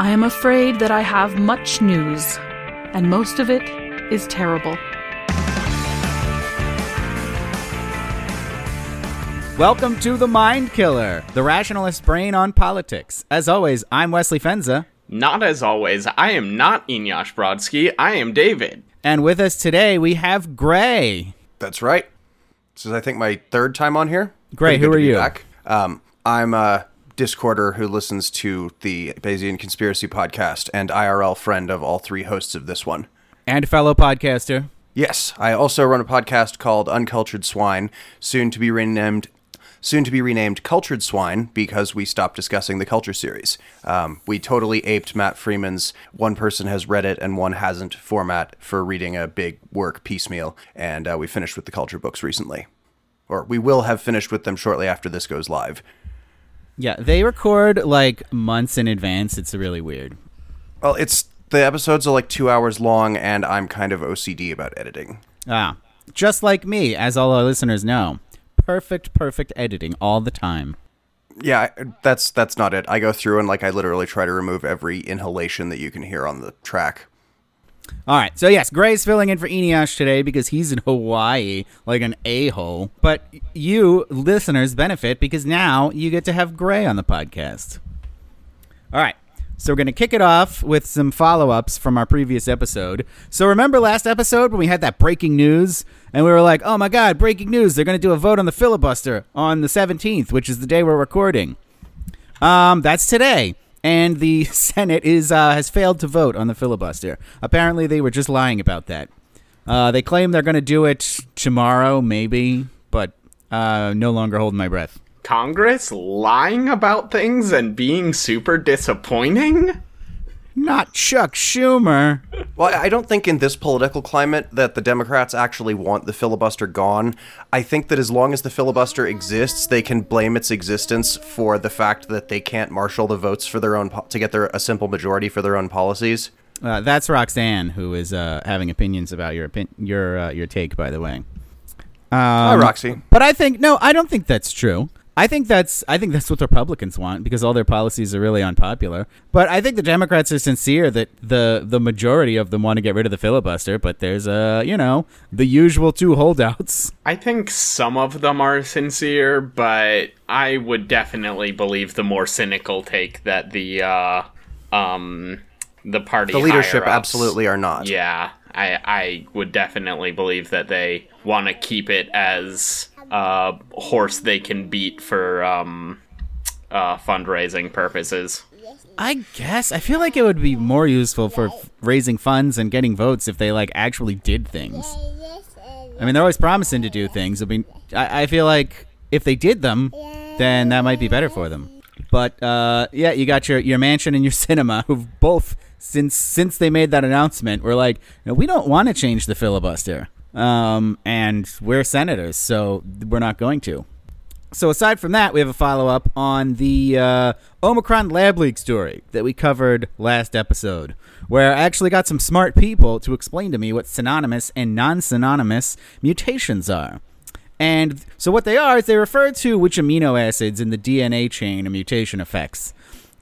I am afraid that I have much news, and most of it is terrible. Welcome to The Mind Killer, the rationalist brain on politics. As always, I'm Wesley Fenza. Not as always, I am not Eneasz Brodski, I am David. And with us today, we have Gray. That's right. This is, I think, my third time on here. Gray, Pretty who are you? Back. Um, I'm a Discorder who listens to the Bayesian Conspiracy podcast and IRL friend of all three hosts of this one. And fellow podcaster. Yes, I also run a podcast called Uncultured Swine, soon to be renamed soon to be renamed Cultured Swine because we stopped discussing the Culture series. Um, we totally aped Matt Freeman's one person has read it and one hasn't format for reading a big work piecemeal, and uh, we finished with the Culture books recently. Or we will have finished with them shortly after this goes live. Yeah, they record like months in advance. It's really weird. Well, it's the episodes are like two hours long, and I'm kind of OCD about editing. Ah, just like me, as all our listeners know. Perfect, perfect editing all the time. Yeah, that's that's not it. I go through and like I literally try to remove every inhalation that you can hear on the track. All right, so yes, Gray's filling in for Eneasz today because he's in Hawaii like an a hole. But you listeners benefit because now you get to have Gray on the podcast. All right, so we're going to kick it off with some follow ups from our previous episode. So remember last episode when we had that breaking news and we were like, oh my God, breaking news. They're going to do a vote on the filibuster on the 17th, which is the day we're recording. Um, that's today. And the Senate is uh, has failed to vote on the filibuster. Apparently, they were just lying about that. Uh, they claim they're going to do it tomorrow, maybe, but uh, no longer holding my breath. Congress lying about things and being super disappointing? Not Chuck Schumer. Well, I don't think in this political climate that the Democrats actually want the filibuster gone. I think that as long as the filibuster exists, they can blame its existence for the fact that they can't marshal the votes for their own po- to get their a simple majority for their own policies. Uh, that's Roxanne, who is uh, having opinions about your opin- your uh, your take. By the way, Hi, Um, Roxy. But I think no, I don't think that's true. I think that's I think that's what the Republicans want because all their policies are really unpopular. But I think the Democrats are sincere that the the majority of them want to get rid of the filibuster. But there's uh you know the usual two holdouts. I think some of them are sincere, but I would definitely believe the more cynical take that the uh um the party The leadership higher-ups- absolutely are not. Yeah, I I would definitely believe that they want to keep it as a horse they can beat for um uh fundraising purposes. I guess I feel like it would be more useful for f- raising funds and getting votes if they like actually did things. I mean, they're always promising to do things. I mean, I, I feel like if they did them, then that might be better for them. But uh, yeah, you got your, your Manchin and your Sinema, who've both since since they made that announcement, were like, "No, we don't want to change the filibuster, um, and we're senators, so we're not going to. So aside from that, we have a follow up on the uh, Omicron lab leak story that we covered last episode, where I actually got some smart people to explain to me what synonymous and non-synonymous mutations are. And so what they are is they refer to which amino acids in the DNA chain a mutation affects.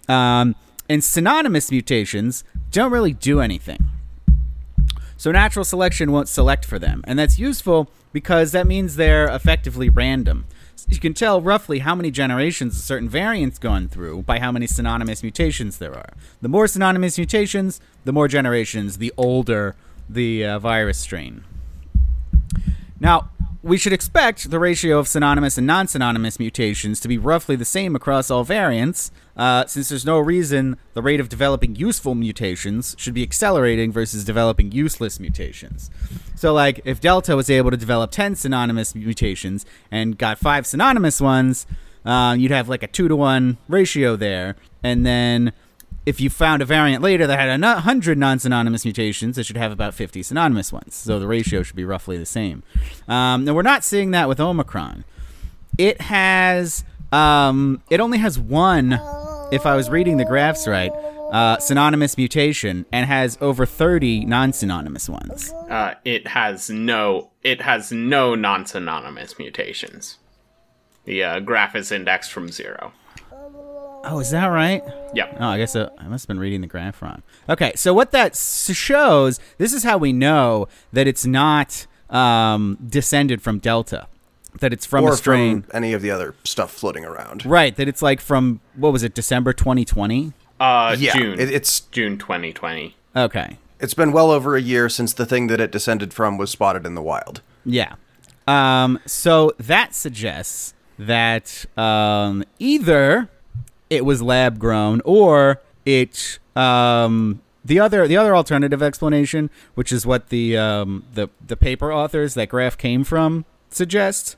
Um, and synonymous mutations don't really do anything. So natural selection won't select for them, and that's useful because that means they're effectively random. You can tell roughly how many generations a certain variant's gone through by how many synonymous mutations there are. The more synonymous mutations, the more generations, the older the uh, virus strain. Now, we should expect the ratio of synonymous and non synonymous mutations to be roughly the same across all variants, uh, since there's no reason the rate of developing useful mutations should be accelerating versus developing useless mutations. So, like, if Delta was able to develop 10 synonymous mutations and got five synonymous ones, uh, you'd have like a two to one ratio there. And then if you found a variant later that had a 100 non-synonymous mutations, it should have about 50 synonymous ones. So the ratio should be roughly the same. Um, now we're not seeing that with Omicron. It has, um, it only has one. If I was reading the graphs right, uh, synonymous mutation and has over 30 non-synonymous ones. Uh, it has no it has no non-synonymous mutations. The uh, graph is indexed from zero. Oh, is that right? Yeah. Oh, I guess uh, I must have been reading the graph wrong. Okay, so what that s- shows, this is how we know that it's not um, descended from Delta, that it's from or a strain. from any of the other stuff floating around. Right, that it's like from, what was it, December 2020? Uh, Yeah, June. it- it's June 2020. Okay, it's been well over a year since the thing that it descended from was spotted in the wild. yeah. Um, so that suggests that um, either it was lab grown or it um, the other the other alternative explanation, which is what the um, the the paper authors that graph came from suggest,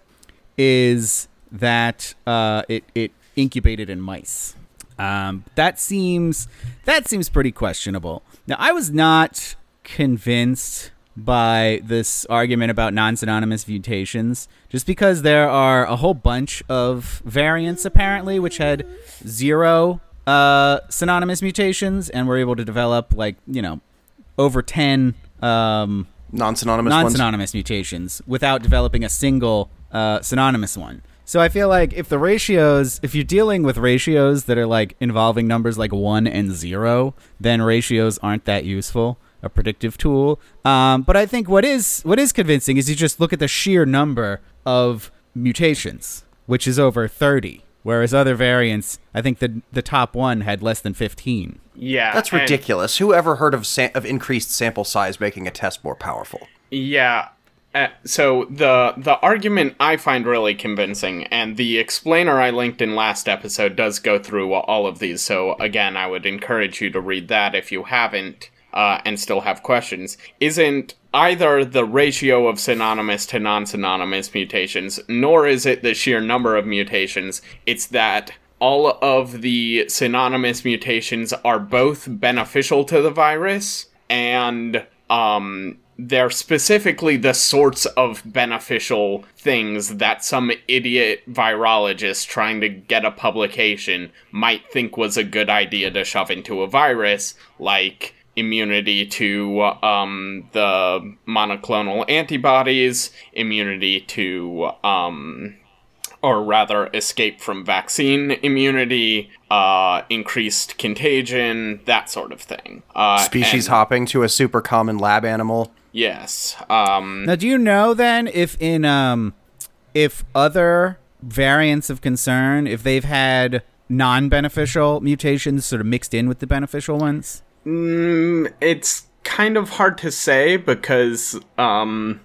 is that uh, it it incubated in mice. Um, that seems that seems pretty questionable. Now, I was not convinced by this argument about non-synonymous mutations, just because there are a whole bunch of variants apparently which had zero uh, synonymous mutations and were able to develop like you know over ten um, Non-synonymous ones. non-synonymous mutations without developing a single uh, synonymous one. So I feel like if the ratios, if you're dealing with ratios that are like involving numbers like one and zero, then ratios aren't that useful, a predictive tool. Um, but I think what is what is convincing is you just look at the sheer number of mutations, which is over thirty, whereas other variants, I think the the top one had less than fifteen. Yeah. That's ridiculous. Who ever heard of sa- of increased sample size making a test more powerful? Yeah. Uh, so the the argument I find really convincing, and the explainer I linked in last episode does go through all of these. So again, I would encourage you to read that if you haven't, uh, and still have questions. Isn't either the ratio of synonymous to non-synonymous mutations, nor is it the sheer number of mutations. It's that all of the synonymous mutations are both beneficial to the virus and um they're specifically the sorts of beneficial things that some idiot virologist trying to get a publication might think was a good idea to shove into a virus, like immunity to um, the monoclonal antibodies, immunity to um, or rather escape from vaccine immunity, uh, increased contagion, that sort of thing. Uh, Species and- hopping to a super common lab animal. Yes. Um, Now, do you know then if in um if other variants of concern, if they've had non-beneficial mutations sort of mixed in with the beneficial ones? Mm, it's kind of hard to say because um,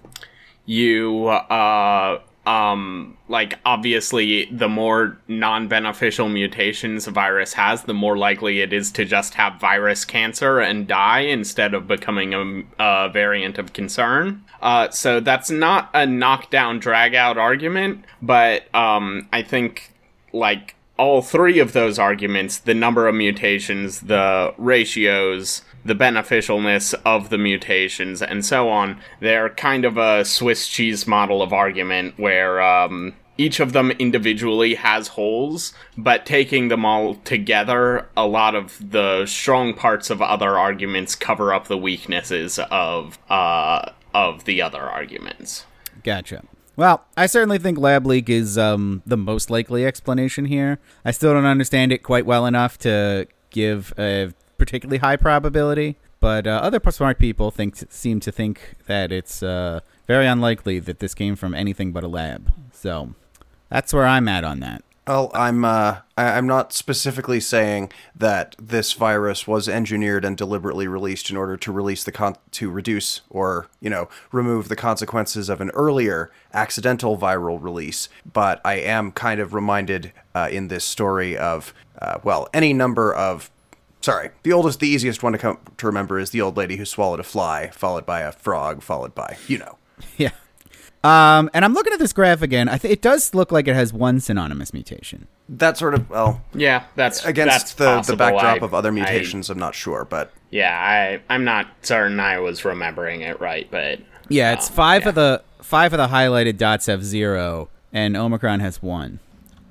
you uh, um, like obviously the more non-beneficial mutations a virus has, the more likely it is to just have virus cancer and die instead of becoming a, a variant of concern. Uh, so that's not a knockdown drag out argument, but um, I think like all three of those arguments the number of mutations, the ratios, the beneficialness of the mutations, and so on they're kind of a Swiss cheese model of argument where um, each of them individually has holes, but taking them all together, a lot of the strong parts of other arguments cover up the weaknesses of uh, of the other arguments. Gotcha. Well, I certainly think lab leak is um, the most likely explanation here. I still don't understand it quite well enough to give a particularly high probability, but uh, other smart people think seem to think that it's uh, very unlikely that this came from anything but a lab. So that's where I'm at on that. Well, I'm uh, I'm not specifically saying that this virus was engineered and deliberately released in order to release the con- to reduce or you know remove the consequences of an earlier accidental viral release. But I am kind of reminded uh, in this story of uh, well any number of sorry the oldest the easiest one to come to remember is the old lady who swallowed a fly followed by a frog followed by you know Yeah. Um, and I'm looking at this graph again. I th- it does look like it has one synonymous mutation. that sort of well Yeah, that's against that's the possible. the backdrop I- of other I- mutations. I'm not sure, but yeah, I I'm not certain I was remembering it right, but Yeah, it's um, five yeah. of the five of the highlighted dots have zero, and Omicron has one.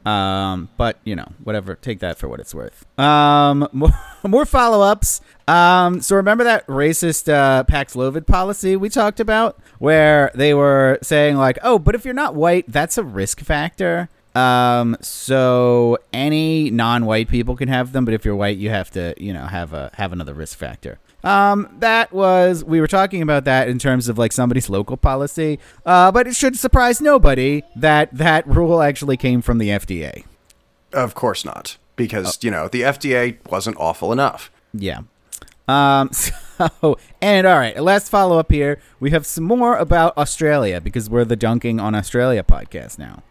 Um, but you know, whatever. Take that for what it's worth. Um, more, more follow ups. Um, so remember that racist uh, Paxlovid policy we talked about, where they were saying like, oh, but if you're not white, that's a risk factor. Um, so any non-white people can have them, but if you're white, you have to, you know, have a have another risk factor. Um, that was we were talking about that in terms of like somebody's local policy. Uh, but it should surprise nobody that that rule actually came from the FDA. Of course not, because you know the FDA wasn't awful enough. Yeah. Um, so, and all right, last follow up here. We have some more about Australia because we're the Dunking on Australia podcast now.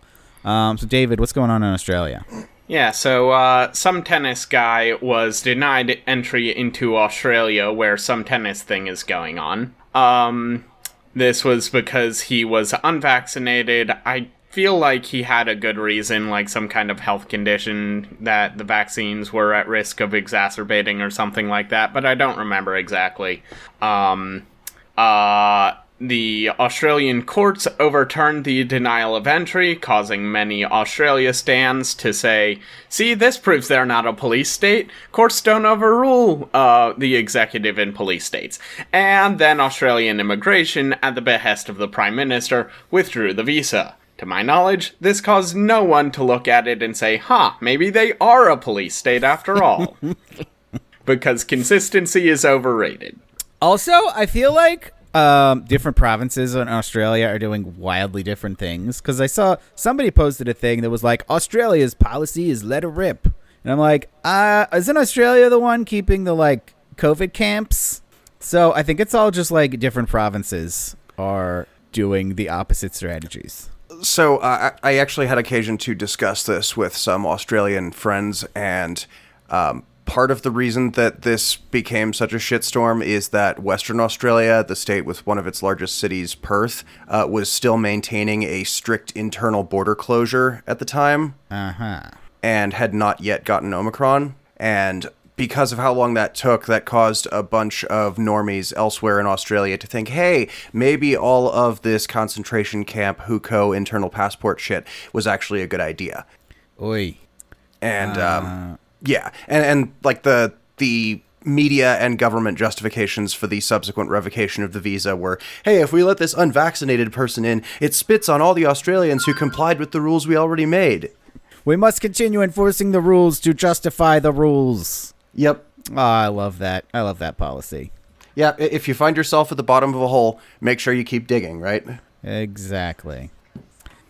Um, so, David, what's going on in Australia? Yeah, so uh, some tennis guy was denied entry into Australia where some tennis thing is going on. Um, this was because he was unvaccinated. I feel like he had a good reason, like some kind of health condition that the vaccines were at risk of exacerbating or something like that, but I don't remember exactly. Um, uh, the Australian courts overturned the denial of entry, causing many Australia stands to say, see, this proves they're not a police state. Courts don't overrule uh, the executive in police states. And then Australian immigration, at the behest of the Prime Minister, withdrew the visa. To my knowledge, this caused no one to look at it and say, huh, maybe they are a police state after all. because consistency is overrated. Also, I feel like um, different provinces in Australia are doing wildly different things. Because I saw somebody posted a thing that was like, Australia's policy is let it rip. And I'm like, uh, isn't Australia the one keeping the like COVID camps? So I think it's all just like different provinces are doing the opposite strategies. So uh, I actually had occasion to discuss this with some Australian friends, and um, part of the reason that this became such a shitstorm is that Western Australia, the state with one of its largest cities, Perth, uh, was still maintaining a strict internal border closure at the time Uh huh. and had not yet gotten Omicron. And because of how long that took, that caused a bunch of normies elsewhere in Australia to think, hey, maybe all of this concentration camp, hukou, internal passport shit was actually a good idea. Oi. And um, yeah, and and like the the media and government justifications for the subsequent revocation of the visa were, hey, if we let this unvaccinated person in, it spits on all the Australians who complied with the rules we already made. We must continue enforcing the rules to justify the rules. Yep. Oh, I love that. I love that policy. Yeah, if you find yourself at the bottom of a hole, make sure you keep digging, right? Exactly.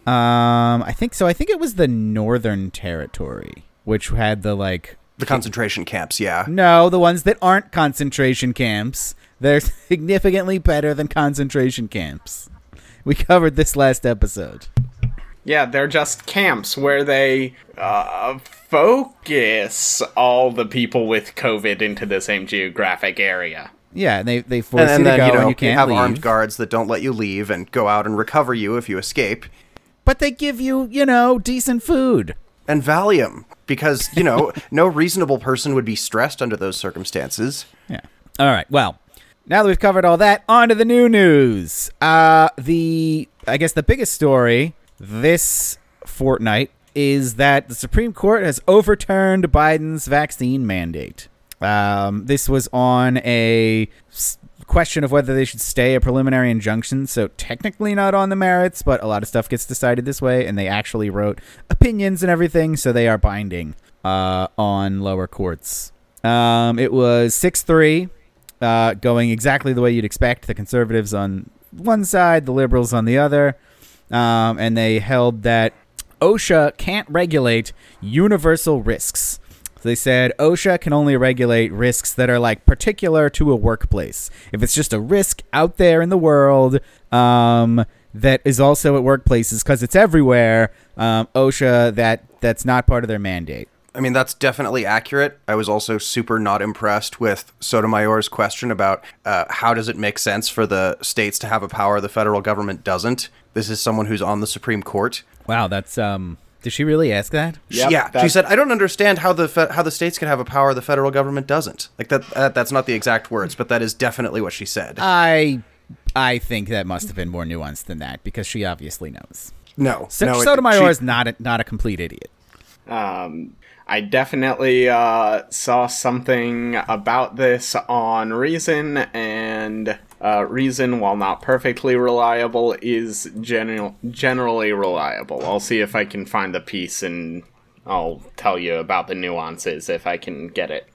Um, I think so. I think it was the Northern Territory, which had the like The concentration camps, yeah. no, the ones that aren't concentration camps. They're significantly better than concentration camps. We covered this last episode. Yeah, they're just camps where they uh, focus all the people with COVID into the same geographic area. Yeah, and they they force And, you to then, go you know, and you you can't have leave. armed guards that don't let you leave and go out and recover you if you escape. but they give you, you know, decent food. And Valium, because, you know, no reasonable person would be stressed under those circumstances. Yeah. All right. Well, now that we've covered all that, on to the new news. Uh, the I guess the biggest story this fortnight is that the Supreme Court has overturned Biden's vaccine mandate. Um, this was on a question of whether they should stay a preliminary injunction. So technically not on the merits, but a lot of stuff gets decided this way, and they actually wrote opinions and everything, so they are binding uh, on lower courts. Um, it was six three, uh, going exactly the way you'd expect. The conservatives on one side, the liberals on the other, um, and they held that OSHA can't regulate universal risks. So they said OSHA can only regulate risks that are like particular to a workplace. If it's just a risk out there in the world um, that is also at workplaces because it's everywhere, um, OSHA that that's not part of their mandate. I mean, that's definitely accurate. I was also super not impressed with Sotomayor's question about uh, how does it make sense for the states to have a power the federal government doesn't. This is someone who's on the Supreme Court. Wow, that's um. Did she really ask that? Yep, yeah, she said, "I don't understand how the fe- how the states can have a power the federal government doesn't." Like that. Uh, that's not the exact words, but that is definitely what she said. I I think that must have been more nuanced than that because she obviously knows. no, So, no, it- Sotomayor she- is not a, not a complete idiot. Um, I definitely uh, saw something about this on Reason, and uh, reason, while not perfectly reliable, is general generally reliable. I'll see if I can find the piece and I'll tell you about the nuances if I can get it.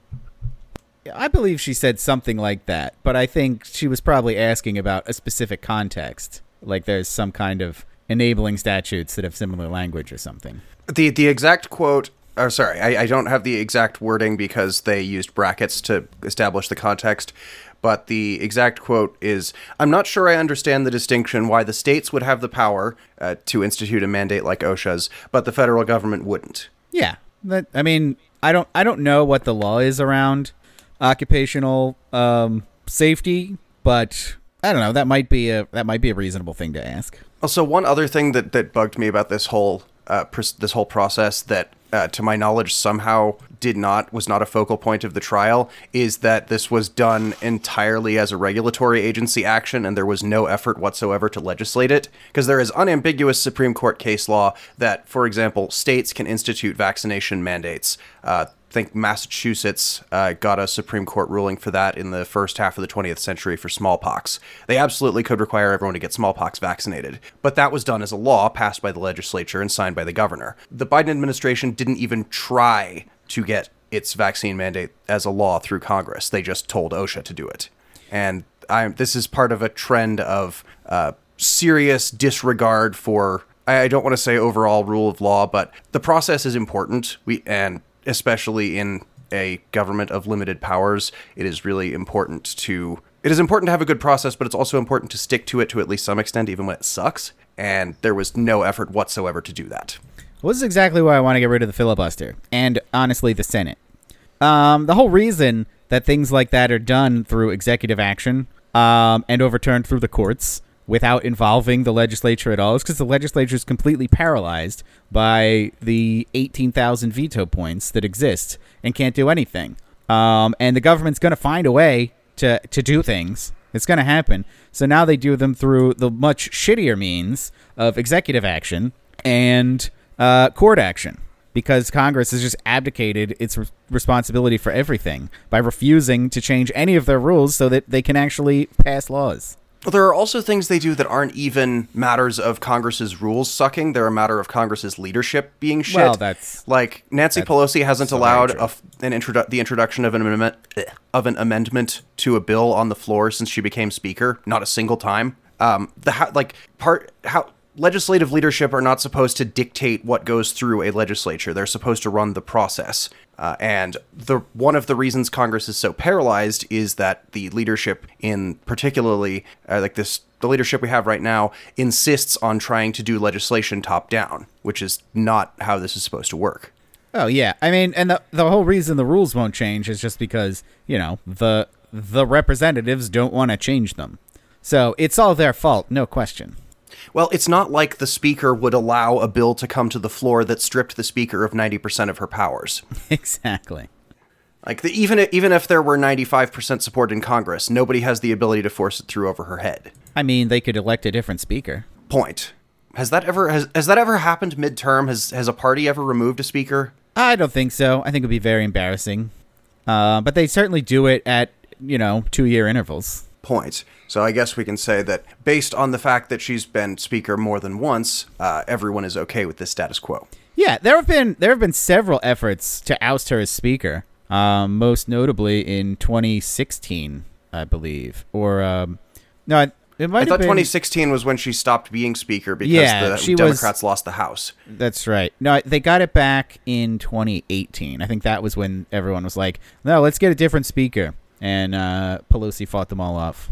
I believe she said something like that, but I think she was probably asking about a specific context. Like there's some kind of enabling statutes that have similar language or something. The the exact quote. Oh, sorry, I, I don't have the exact wording because they used brackets to establish the context. But the exact quote is I'm not sure I understand the distinction why the states would have the power uh, to institute a mandate like OSHA's, but the federal government wouldn't. Yeah, that I mean, I don't I don't know what the law is around occupational um, safety, but I don't know. That might be a that might be a reasonable thing to ask. Also, one other thing that, that bugged me about this whole uh, pr- this whole process that, uh, to my knowledge, somehow did not was not a focal point of the trial is that this was done entirely as a regulatory agency action, and there was no effort whatsoever to legislate it. Because there is unambiguous Supreme Court case law that, for example, states can institute vaccination mandates. Uh, think Massachusetts uh, got a Supreme Court ruling for that in the first half of the 20th century for smallpox. They absolutely could require everyone to get smallpox vaccinated, but that was done as a law passed by the legislature and signed by the governor. The Biden administration didn't even try to get its vaccine mandate as a law through Congress. They just told OSHA to do it. And I'm, this is part of a trend of uh, serious disregard for I don't want to say overall rule of law, but the process is important. We and especially in a government of limited powers, it is really important to it is important to have a good process, but it's also important to stick to it to at least some extent, even when it sucks. And there was no effort whatsoever to do that. Well, this is exactly why I want to get rid of the filibuster, and honestly, the Senate. Um, the whole reason that things like that are done through executive action um, and overturned through the courts without involving the legislature at all is because the legislature is completely paralyzed by the 18,000 veto points that exist and can't do anything. Um, and the government's going to find a way to, to do things. It's going to happen. So now they do them through the much shittier means of executive action and uh, court action because Congress has just abdicated its re- responsibility for everything by refusing to change any of their rules so that they can actually pass laws. Well, there are also things they do that aren't even matters of Congress's rules sucking. They're a matter of Congress's leadership being shit. Well, that's- like Nancy that's Pelosi hasn't so allowed a an introdu- the introduction of an amendment of an amendment to a bill on the floor since she became speaker. Not a single time. Um, the like part how legislative leadership are not supposed to dictate what goes through a legislature. They're supposed to run the process. Uh, and the one of the reasons Congress is so paralyzed is that the leadership, in particularly uh, like this, the leadership we have right now, insists on trying to do legislation top down, which is not how this is supposed to work. Oh yeah, I mean, and the the whole reason the rules won't change is just because you know the the representatives don't want to change them. So it's all their fault, no question. Well, it's not like the speaker would allow a bill to come to the floor that stripped the speaker of 90% of her powers. exactly. Like the, even even if there were 95% support in Congress, nobody has the ability to force it through over her head. I mean, they could elect a different speaker. Point. Has that ever has, has that ever happened midterm? Has has a party ever removed a speaker? I don't think so. I think it would be very embarrassing. Uh, but they certainly do it at you know two year intervals. Point. So I guess we can say that based on the fact that she's been speaker more than once, uh, everyone is okay with this status quo. Yeah, there have been there have been several efforts to oust her as speaker. Um, most notably in 2016, I believe, or um, no, it- it might I thought been. 2016 was when she stopped being speaker because Yeah, the she was- Democrats lost the House. That's right. No, they got it back in 2018. I think that was when everyone was like, "No, let's get a different speaker," and uh, Pelosi fought them all off.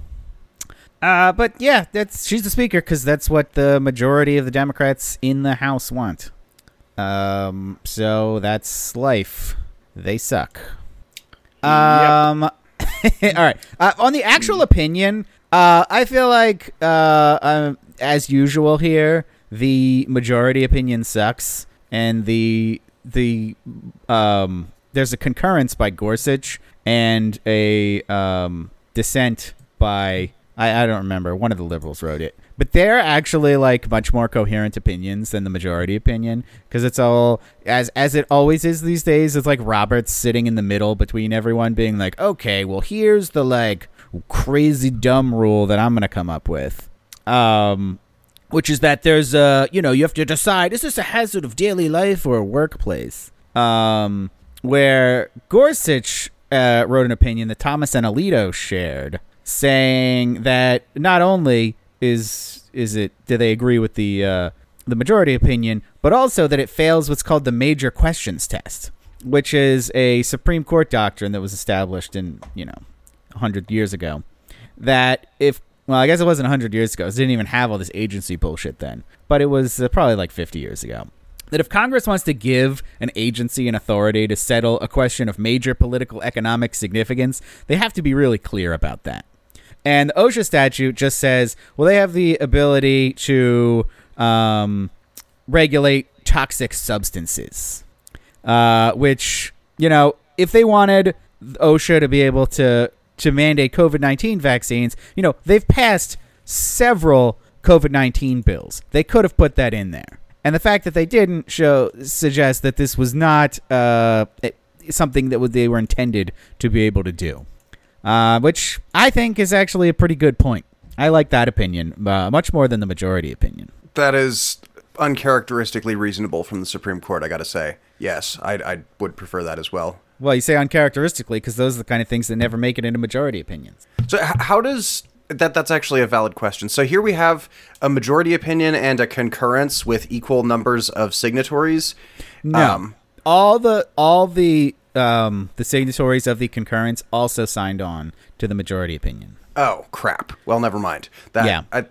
Uh, but yeah, that's she's the speaker because that's what the majority of the Democrats in the House want. Um, so that's life. They suck. Um, all right. Uh, on the actual opinion, uh, I feel like, uh, um, as usual here, the majority opinion sucks, and the the um, there's a concurrence by Gorsuch and a um, dissent by I, I don't remember. One of the liberals wrote it, but they're actually like much more coherent opinions than the majority opinion because it's all as as it always is these days. It's like Roberts sitting in the middle between everyone, being like, okay, well here's the like crazy dumb rule that I'm gonna come up with. Um, which is that there's a you know you have to decide is this a hazard of daily life or a workplace um, where gorsuch uh, wrote an opinion that thomas and alito shared saying that not only is is it do they agree with the uh, the majority opinion but also that it fails what's called the major questions test which is a supreme court doctrine that was established in you know 100 years ago that if well, I guess it wasn't 100 years ago. It didn't even have all this agency bullshit then. But it was uh, probably like 50 years ago. That if Congress wants to give an agency an authority to settle a question of major political economic significance, they have to be really clear about that. And the OSHA statute just says, well, they have the ability to um, regulate toxic substances, uh, which, you know, if they wanted OSHA to be able to to mandate COVID 19 vaccines, you know, they've passed several COVID 19 bills. They could have put that in there. And the fact that they didn't show suggests that this was not uh, something that they were intended to be able to do, uh, which I think is actually a pretty good point. I like that opinion uh, much more than the majority opinion. That is uncharacteristically reasonable from the Supreme Court, I gotta say. Yes, I, I would prefer that as well. Well, you say uncharacteristically because those are the kind of things that never make it into majority opinions. So, how does that? That's actually a valid question. So here we have a majority opinion and a concurrence with equal numbers of signatories. No, Um, all the all the um, the signatories of the concurrence also signed on to the majority opinion. oh crap. Well, never mind. That, Yeah. I,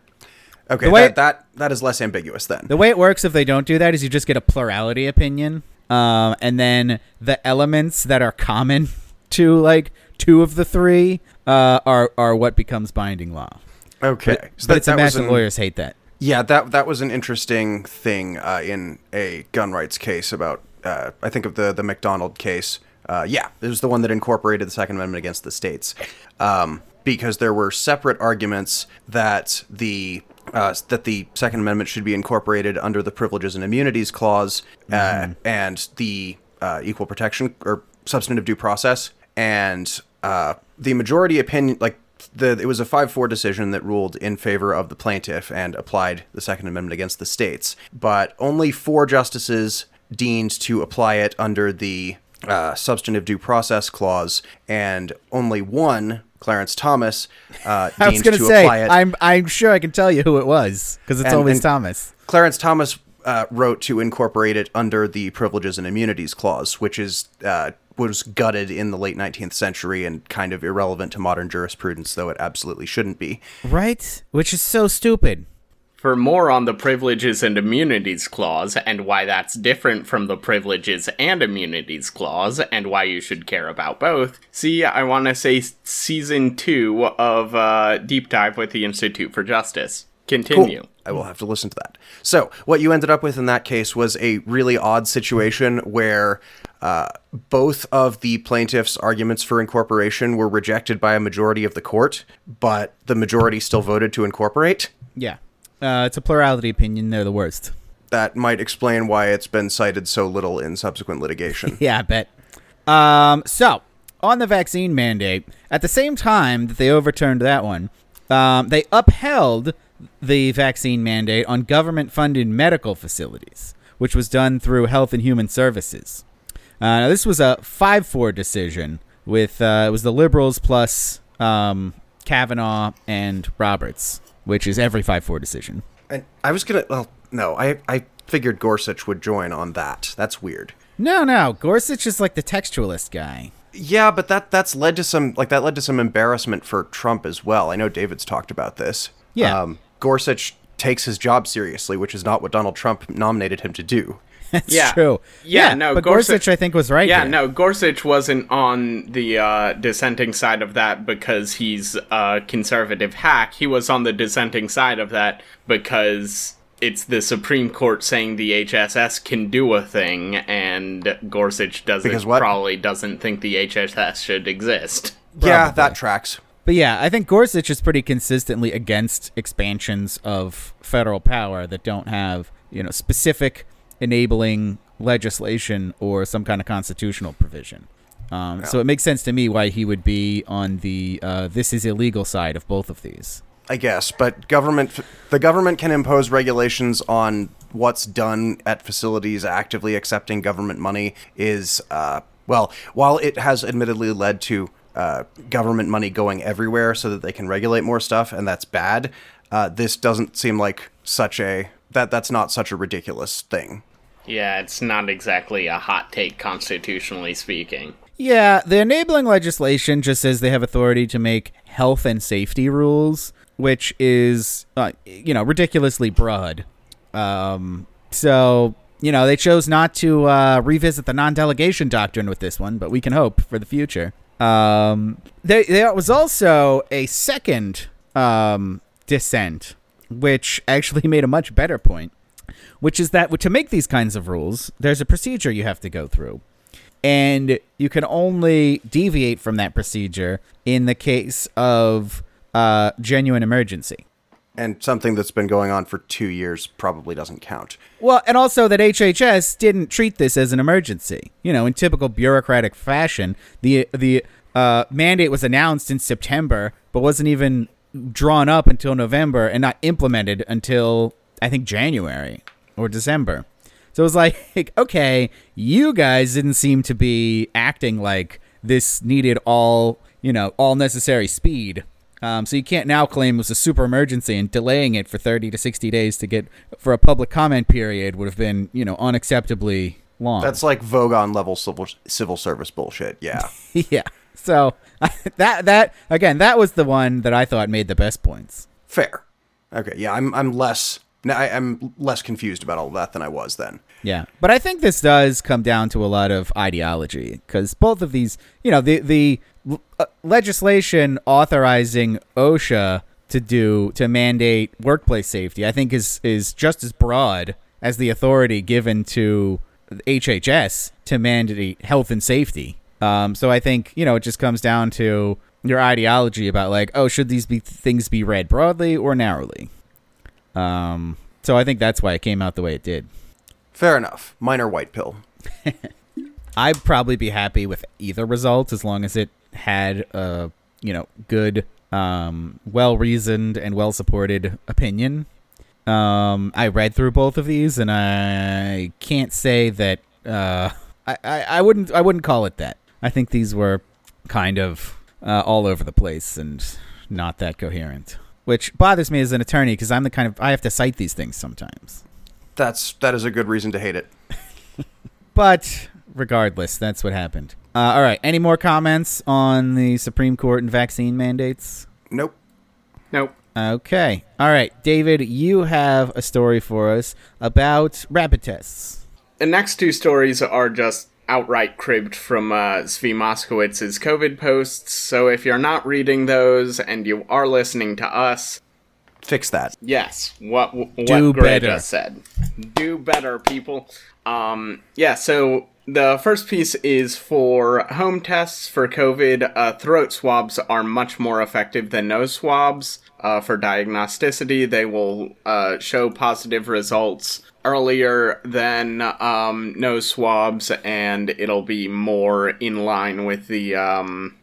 okay. That, that that is less ambiguous then. The way it works if they don't do that is you just get a plurality opinion, um, and then the elements that are common to like two of the three uh, are are what becomes binding law. okay. But, So but that- it's a that mess and an- lawyers hate that. Yeah, that that was an interesting thing uh, in a gun rights case about. Uh, I think of the the McDonald case. Uh, yeah, it was the one that incorporated the Second Amendment against the states, um, because there were separate arguments that the uh, that the Second Amendment should be incorporated under the Privileges and Immunities Clause uh, and the uh, Equal Protection or Substantive Due Process, and uh, the majority opinion, like the it was a 5-4 decision that ruled in favor of the plaintiff and applied the second amendment against the states but only four justices deemed to apply it under the uh, substantive due process clause and only one clarence thomas uh, I was gonna to say, apply it I'm, I'm sure I can tell you who it was because it's And- always and- Thomas. Clarence Thomas uh, wrote to incorporate it under the Privileges and Immunities Clause, which is uh, was gutted in the late 19th century and kind of irrelevant to modern jurisprudence, though it absolutely shouldn't be. Right? Which is so stupid. For more on the Privileges and Immunities Clause and why that's different from the Privileges and Immunities Clause and why you should care about both, see, I want to say season two of uh, Deep Dive with the Institute for Justice. Continue. Cool. I will have to listen to that. So, what you ended up with in that case was a really odd situation where uh, both of the plaintiff's arguments for incorporation were rejected by a majority of the court, but the majority still voted to incorporate. Yeah. Uh, it's a plurality opinion. They're the worst. That might explain why it's been cited so little in subsequent litigation. Yeah, I bet. Um, so, on the vaccine mandate, at the same time that they overturned that one, um, they upheld the vaccine mandate on government funded medical facilities, which was done through Health and Human Services. Uh, now, this was a 5 4 decision with uh, it was the Liberals plus um, Kavanaugh and Roberts, which is every 5 4 decision. And I was gonna. Well, no, I I figured Gorsuch would join on that. That's weird. No, no, Gorsuch is like the textualist guy. Yeah, but that that's led to some like that led to some embarrassment for Trump as well. I know David's talked about this. Yeah. Um, Gorsuch takes his job seriously, which is not what Donald Trump nominated him to do. That's Yeah. true. Yeah, no, but Gorsuch- Gorsuch, I think, was right. Yeah, here. no, Gorsuch wasn't on the uh, dissenting side of that because he's a conservative hack. He was on the dissenting side of that because it's the Supreme Court saying the HSS can do a thing, and Gorsuch doesn't Because what? probably doesn't think the HSS should exist. Yeah, that tracks. But yeah, I think Gorsuch is pretty consistently against expansions of federal power that don't have, you know, specific enabling legislation or some kind of constitutional provision. Um, So it makes sense to me why he would be on the uh, this is illegal side of both of these. I guess, but government the government can impose regulations on what's done at facilities actively accepting government money is uh, well, while it has admittedly led to uh, government money going everywhere so that they can regulate more stuff, and that's bad. Uh, this doesn't seem like such a that that's not such a ridiculous thing. Yeah, it's not exactly a hot take constitutionally speaking. Yeah, the enabling legislation just says they have authority to make health and safety rules, which is, uh, you know, ridiculously broad. Um, so, you know, they chose not to uh, revisit the non delegation doctrine with this one, but we can hope for the future. Um, there, there was also a second um, dissent, which actually made a much better point, which is that to make these kinds of rules, there's a procedure you have to go through and you can only deviate from that procedure in the case of uh, genuine emergency. And something that's been going on for two years probably doesn't count. Well, and also that HHS didn't treat this as an emergency. You know, in typical bureaucratic fashion, the the uh, mandate was announced in September, but wasn't even drawn up until November, and not implemented until I think January or December. So it was like, okay, you guys didn't seem to be acting like this needed all, you know, all necessary speed. Um, so you can't now claim it was a super emergency and delaying it for 30 to 60 days to get for a public comment period would have been, you know, unacceptably long. That's like Vogon level civil civil service bullshit. Yeah. yeah. So that that again, that was the one that I thought made the best points. Fair. Okay. Yeah. I'm I'm less. I, I'm less confused about all that than I was then. Yeah, but I think this does come down to a lot of ideology because both of these, you know, the the uh, legislation authorizing OSHA to do to mandate workplace safety, I think is is just as broad as the authority given to HHS to mandate health and safety. Um, so I think you know it just comes down to your ideology about like, oh, should these be things be read broadly or narrowly? Um, so I think that's why it came out the way it did. Fair enough. Minor white pill. I'd probably be happy with either result as long as it had a you know good, um, well reasoned and well supported opinion. Um, I read through both of these and I can't say that uh, I, I, I wouldn't I wouldn't call it that. I think these were kind of uh, all over the place and not that coherent, which bothers me as an attorney because I'm the kind of I have to cite these things sometimes. That's that is a good reason to hate it. But regardless, that's what happened. Uh, all right. Any more comments on the Supreme Court and vaccine mandates? Nope. Nope. Okay. All right. David, you have a story for us about rapid tests. The next two stories are just outright cribbed from uh, Zvi Mowshowitz's COVID posts, so if you're not reading those and you are listening to us, Fix that. Yes, what what Do Gray better. just said. Do better, people. Um, yeah. So the first piece is for home tests for COVID. Uh, throat swabs are much more effective than nose swabs. Uh, for diagnosticity, they will uh, show positive results earlier than um, swabs, and it'll be more in line with the um,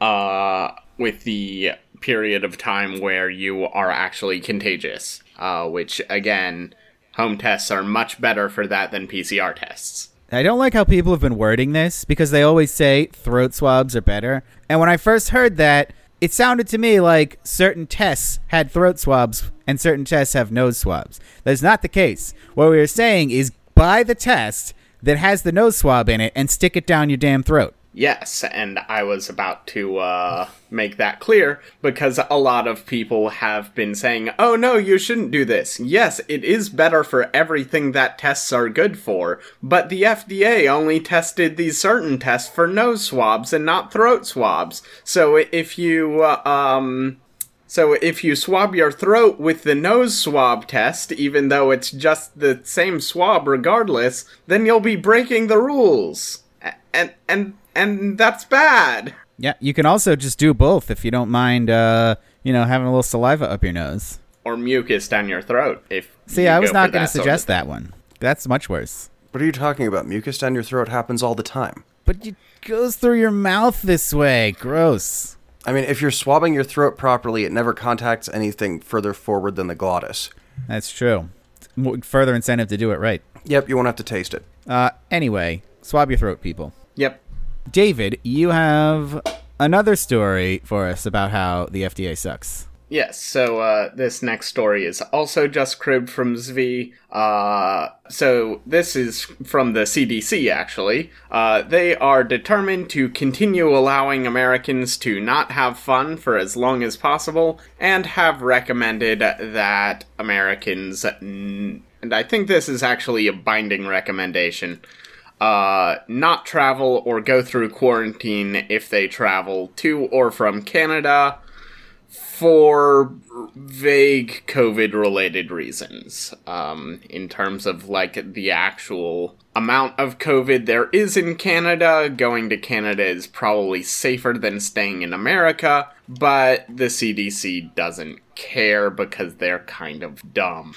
uh, with the period of time where you are actually contagious. Uh, which again, home tests are much better for that than PCR tests. I don't like how people have been wording this because they always say throat swabs are better. And when I first heard that, it sounded to me like certain tests had throat swabs and certain tests have nose swabs. That's not the case. What we are saying is buy the test that has the nose swab in it and stick it down your damn throat. Yes, and I was about to uh, make that clear because a lot of people have been saying, oh no, you shouldn't do this. Yes, it is better for everything that tests are good for, but the FDA only tested these certain tests for nose swabs and not throat swabs. So if you, uh, um, so if you swab your throat with the nose swab test, even though it's just the same swab regardless, then you'll be breaking the rules. A- And and and that's bad. Yeah, you can also just do both if you don't mind, uh, you know, having a little saliva up your nose. Or mucus down your throat. If See, you I was go not going to suggest that one. That's much worse. What are you talking about? Mucus down your throat happens all the time. But it goes through your mouth this way. Gross. I mean, if you're swabbing your throat properly, it never contacts anything further forward than the glottis. That's true. Further incentive to do it right. Yep, you won't have to taste it. Uh, anyway, swab your throat, people. Yep. David, you have another story for us about how the FDA sucks. Yes, so uh, this next story is also just cribbed from Zvi. Uh, so this is from the CDC, actually. Uh, they are determined to continue allowing Americans to not have fun for as long as possible, and have recommended that Americans, n- and I think this is actually a binding recommendation, uh, not travel or go through quarantine if they travel to or from Canada for vague COVID related reasons. Um, in terms of like the actual amount of COVID there is in Canada, going to Canada is probably safer than staying in America, but the CDC doesn't care because they're kind of dumb.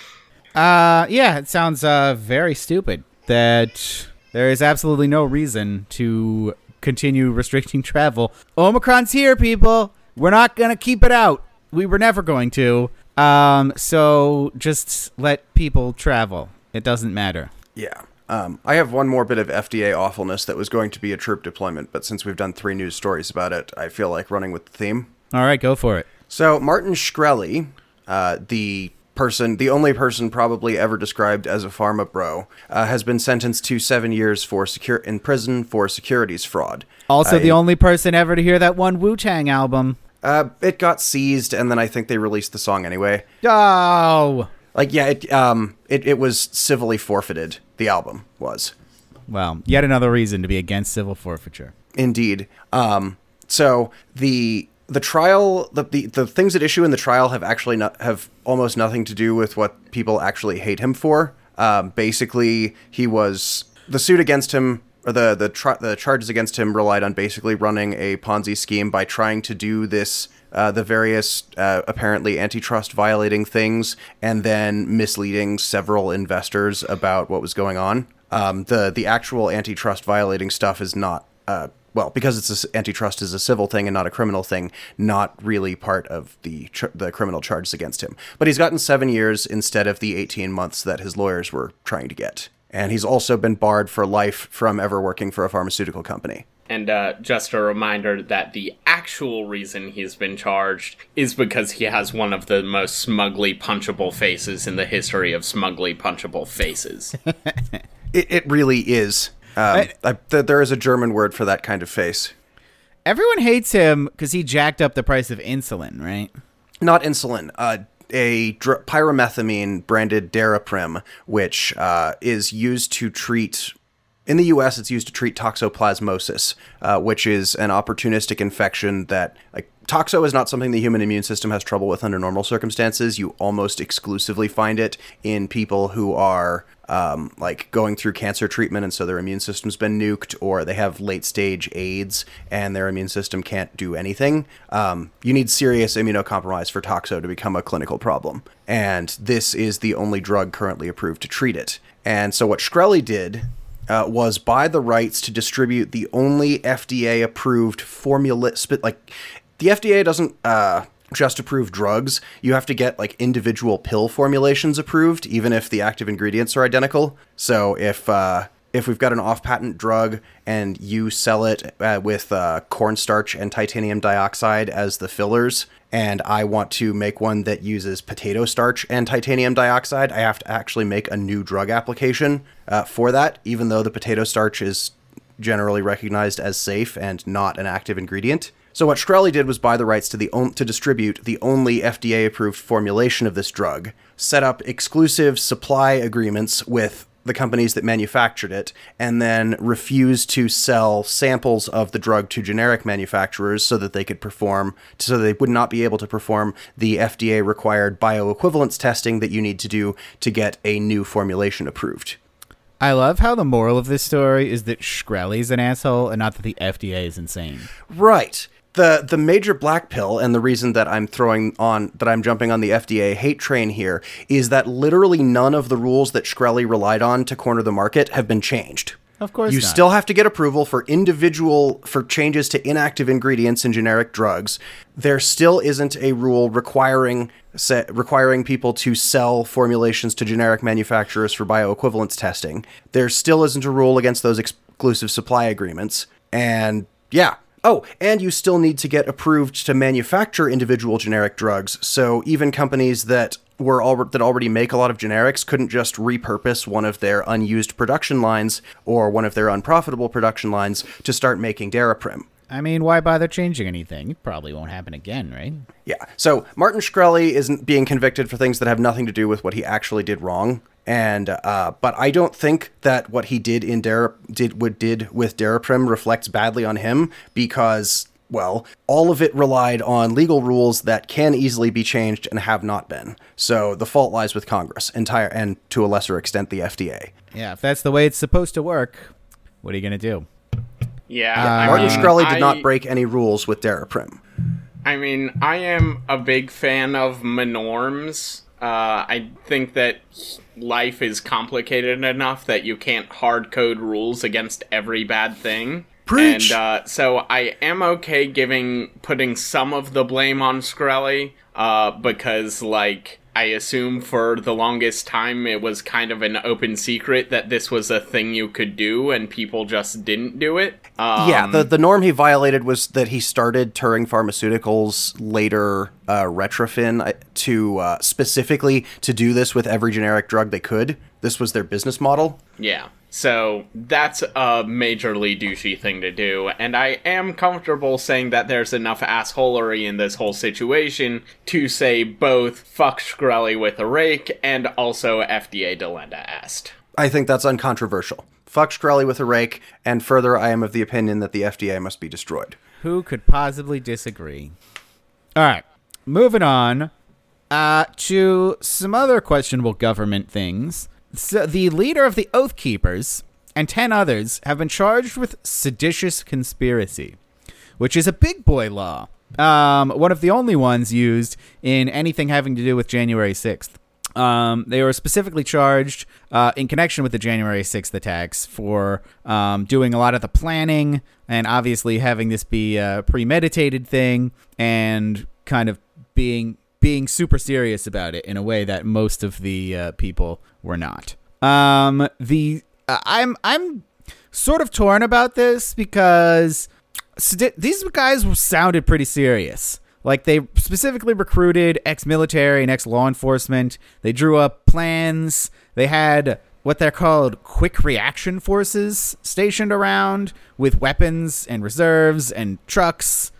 Uh, yeah, it sounds uh very stupid that there is absolutely no reason to continue restricting travel. Omicron's here, people. We're not gonna keep it out. We were never going to. Um, so just let people travel. It doesn't matter. Yeah. Um, I have one more bit of FDA awfulness that was going to be a troop deployment, but since we've done three news stories about it, I feel like running with the theme. All right, go for it. So Martin Shkreli, uh, the person, the only person probably ever described as a pharma bro, uh, has been sentenced to seven years for secure in prison for securities fraud. Also, Uh, the only person ever to hear that one Wu Tang album. Uh, it got seized, and then I think they released the song anyway. Oh, Like, yeah, it um, it, it was civilly forfeited. The album was. well, yet another reason to be against civil forfeiture. Indeed. Um, so the the trial, the, the the things at issue in the trial have actually not have almost nothing to do with what people actually hate him for. Um, basically, he was the suit against him. Or the the the charges against him relied on basically running a Ponzi scheme by trying to do this uh, the various uh, apparently antitrust violating things and then misleading several investors about what was going on. Um, the the actual antitrust violating stuff is not uh, well because it's a s antitrust is a civil thing and not a criminal thing, not really part of the ch- the criminal charges against him. But he's gotten seven years instead of the eighteen months that his lawyers were trying to get, and he's also been barred for life from ever working for a pharmaceutical company. And uh, just a reminder that the actual reason he's been charged is because he has one of the most smugly punchable faces in the history of smugly punchable faces. It, it really is. Um, I, th- there is a German word for that kind of face. Everyone hates him because he jacked up the price of insulin, right? not insulin, uh, a dr- pyrimethamine branded Daraprim, which uh, is used to treat. In the U.S., it's used to treat toxoplasmosis, uh, which is an opportunistic infection that, like, toxo is not something the human immune system has trouble with under normal circumstances. You almost exclusively find it in people who are um, like going through cancer treatment, and so their immune system's been nuked, or they have late stage AIDS and their immune system can't do anything. Um, you need serious immunocompromise for toxo to become a clinical problem, and this is the only drug currently approved to treat it. And so what Shkreli did uh, was buy the rights to distribute the only FDA approved formula, like the FDA doesn't uh, just approve drugs. You have to get like individual pill formulations approved, even if the active ingredients are identical. So if uh, if we've got an off-patent drug and you sell it uh, with uh, cornstarch and titanium dioxide as the fillers, and I want to make one that uses potato starch and titanium dioxide, I have to actually make a new drug application uh, for that, even though the potato starch is generally recognized as safe and not an active ingredient. So what Shkreli did was buy the rights to the on- to distribute the only FDA approved formulation of this drug, set up exclusive supply agreements with the companies that manufactured it, and then refused to sell samples of the drug to generic manufacturers so that they could perform so they would not be able to perform the FDA required bioequivalence testing that you need to do to get a new formulation approved. I love how the moral of this story is that Shkreli's an asshole and not that the FDA is insane. Right. The the major black pill and the reason that I'm throwing on that I'm jumping on the FDA hate train here is that literally none of the rules that Shkreli relied on to corner the market have been changed. Of course You not. still have to get approval for individual for changes to inactive ingredients in generic drugs. There still isn't a rule requiring se- requiring people to sell formulations to generic manufacturers for bioequivalence testing. There still isn't a rule against those exclusive supply agreements. And yeah. Oh, and you still need to get approved to manufacture individual generic drugs. So even companies that were al- that already make a lot of generics couldn't just repurpose one of their unused production lines or one of their unprofitable production lines to start making Daraprim. I mean, why bother changing anything? It probably won't happen again, right? Yeah. So Martin Shkreli isn't being convicted for things that have nothing to do with what he actually did wrong. And uh, but I don't think that what he did in Dara did what did with Daraprim reflects badly on him because well, all of it relied on legal rules that can easily be changed and have not been. So the fault lies with Congress, entire and to a lesser extent the FDA. Yeah, if that's the way it's supposed to work, what are you going to do? Yeah, Uh, I Martin mean, Shkreli did I- not break any rules with Daraprim. I mean, I am a big fan of Menorms. Uh, I think that life is complicated enough that you can't hard code rules against every bad thing. Preach! And uh, so I am okay giving putting some of the blame on Shkreli, uh, because like I assume for the longest time it was kind of an open secret that this was a thing you could do, and people just didn't do it. Um, yeah, the, the norm he violated was that he started Turing Pharmaceuticals later uh, Retrophin uh, to uh, specifically to do this with every generic drug they could. This was their business model. Yeah. So that's a majorly douchey thing to do, and I am comfortable saying that there's enough assholery in this whole situation to say both fuck Shkreli with a rake and also FDA Delenda est. I think that's uncontroversial. Fuck Shkreli with a rake, and further, I am of the opinion that the FDA must be destroyed. Who could possibly disagree? All right, moving on uh, to some other questionable government things. So the leader of the Oath Keepers and 10 others have been charged with seditious conspiracy, which is a big boy law. Um, one of the only ones used in anything having to do with January 6th. Um, they were specifically charged uh, in connection with the January 6th attacks for um, doing a lot of the planning and obviously having this be a premeditated thing and kind of being being super serious about it in a way that most of the uh, people were not. Um, the uh, I'm I'm sort of torn about this because st- these guys sounded pretty serious. Like they specifically recruited ex-military and ex-law enforcement. They drew up plans. They had what they're called quick reaction forces stationed around with weapons and reserves and trucks.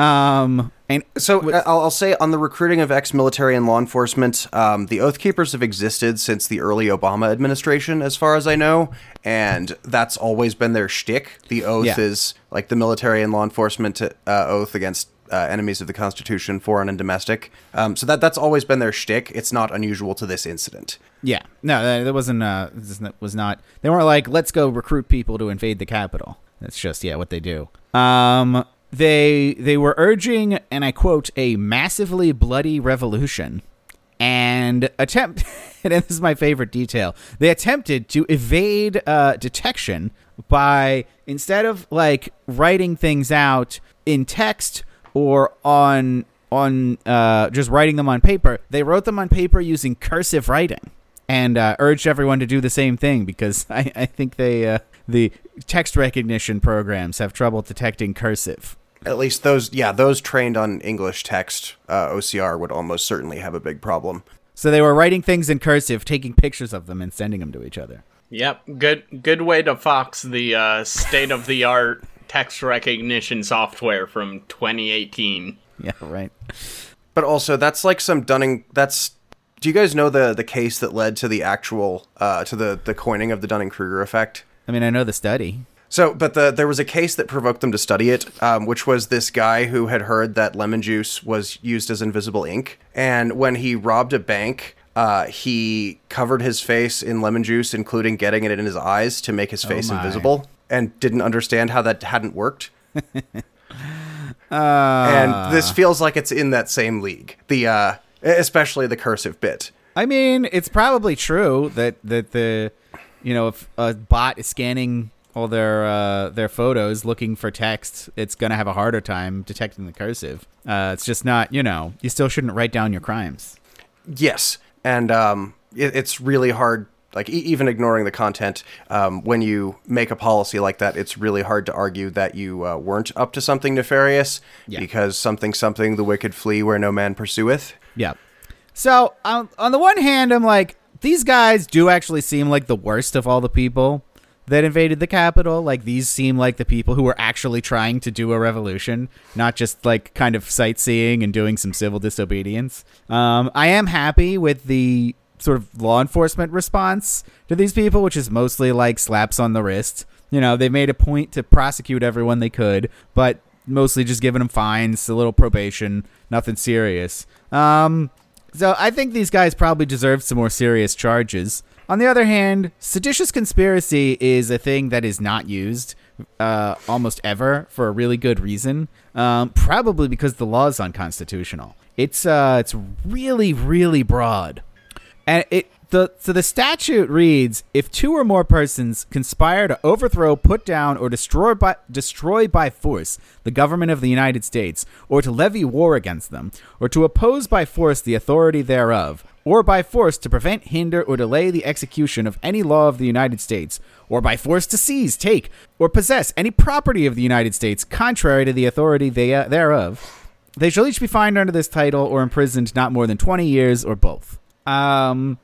Um, and So uh, I'll, I'll say on the recruiting of ex-military and law enforcement, um, the Oath Keepers have existed since the early Obama administration, as far as I know, and that's always been their shtick. The oath Yeah. is like the military and law enforcement uh, oath against uh, enemies of the Constitution, foreign and domestic. Um, so that that's always been their shtick. It's not unusual to this incident. Yeah, no, that, that wasn't. Uh, this was not. They weren't like, let's go recruit people to invade the capital. That's just yeah, what they do. Um, they they were urging, and I quote, a massively bloody revolution, and attempt. And this is my favorite detail. They attempted to evade uh, detection by instead of like writing things out in text or on on uh, just writing them on paper, they wrote them on paper using cursive writing and uh, urged everyone to do the same thing because I, I think they uh, the text recognition programs have trouble detecting cursive. At least those, yeah, those trained on English text uh, OCR would almost certainly have a big problem. So they were writing things in cursive, taking pictures of them, and sending them to each other. Yep, good good way to fox the uh, state of the art text recognition software from 2018. Yeah, right. But also, that's like some Dunning. That's. Do you guys know the the case that led to the actual uh, to the the coining of the Dunning Kruger effect? I mean, I know the study. So, but the there was a case that provoked them to study it, um, which was this guy who had heard that lemon juice was used as invisible ink, and when he robbed a bank, uh, he covered his face in lemon juice, including getting it in his eyes to make his face my. invisible, and didn't understand how that hadn't worked. and this feels like it's in that same league. The uh, especially the cursive bit. I mean, it's probably true that that the you know if a bot is scanning all their uh, their photos looking for text, it's gonna have a harder time detecting the cursive. Uh, it's just not you know you still shouldn't write down your crimes. Yes, and um, it, it's really hard. Like e- even ignoring the content, um, when you make a policy like that, it's really hard to argue that you uh, weren't up to something nefarious Yeah. because something something the wicked flee where no man pursueth. Yeah. So um, on the one hand, I'm like, these guys do actually seem like the worst of all the people that invaded the capital. Like these seem like the people who were actually trying to do a revolution, not just like kind of sightseeing and doing some civil disobedience. Um, I am happy with the sort of law enforcement response to these people, which is mostly like slaps on the wrist. You know, they made a point to prosecute everyone they could, but mostly just giving them fines, a little probation, nothing serious. Um, so I think these guys probably deserve some more serious charges. On the other hand, seditious conspiracy is a thing that is not used uh, almost ever for a really good reason. Um, probably because the law is unconstitutional. It's uh, it's really really broad, and it the so the statute reads: if two or more persons conspire to overthrow, put down, or destroy by destroy by force the government of the United States, or to levy war against them, or to oppose by force the authority thereof, or by force to prevent, hinder, or delay the execution of any law of the United States, or by force to seize, take, or possess any property of the United States contrary to the authority they, thereof, they shall each be fined under this title or imprisoned not more than 20 years or both. Um,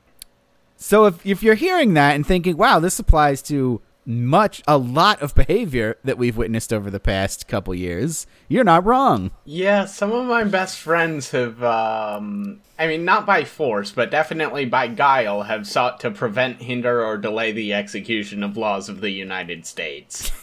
so if, if you're hearing that and thinking, wow, this applies to much, a lot of behavior that we've witnessed over the past couple years, you're not wrong. Yeah, some of my best friends have, um, I mean, not by force, but definitely by guile, have sought to prevent, hinder, or delay the execution of laws of the United States.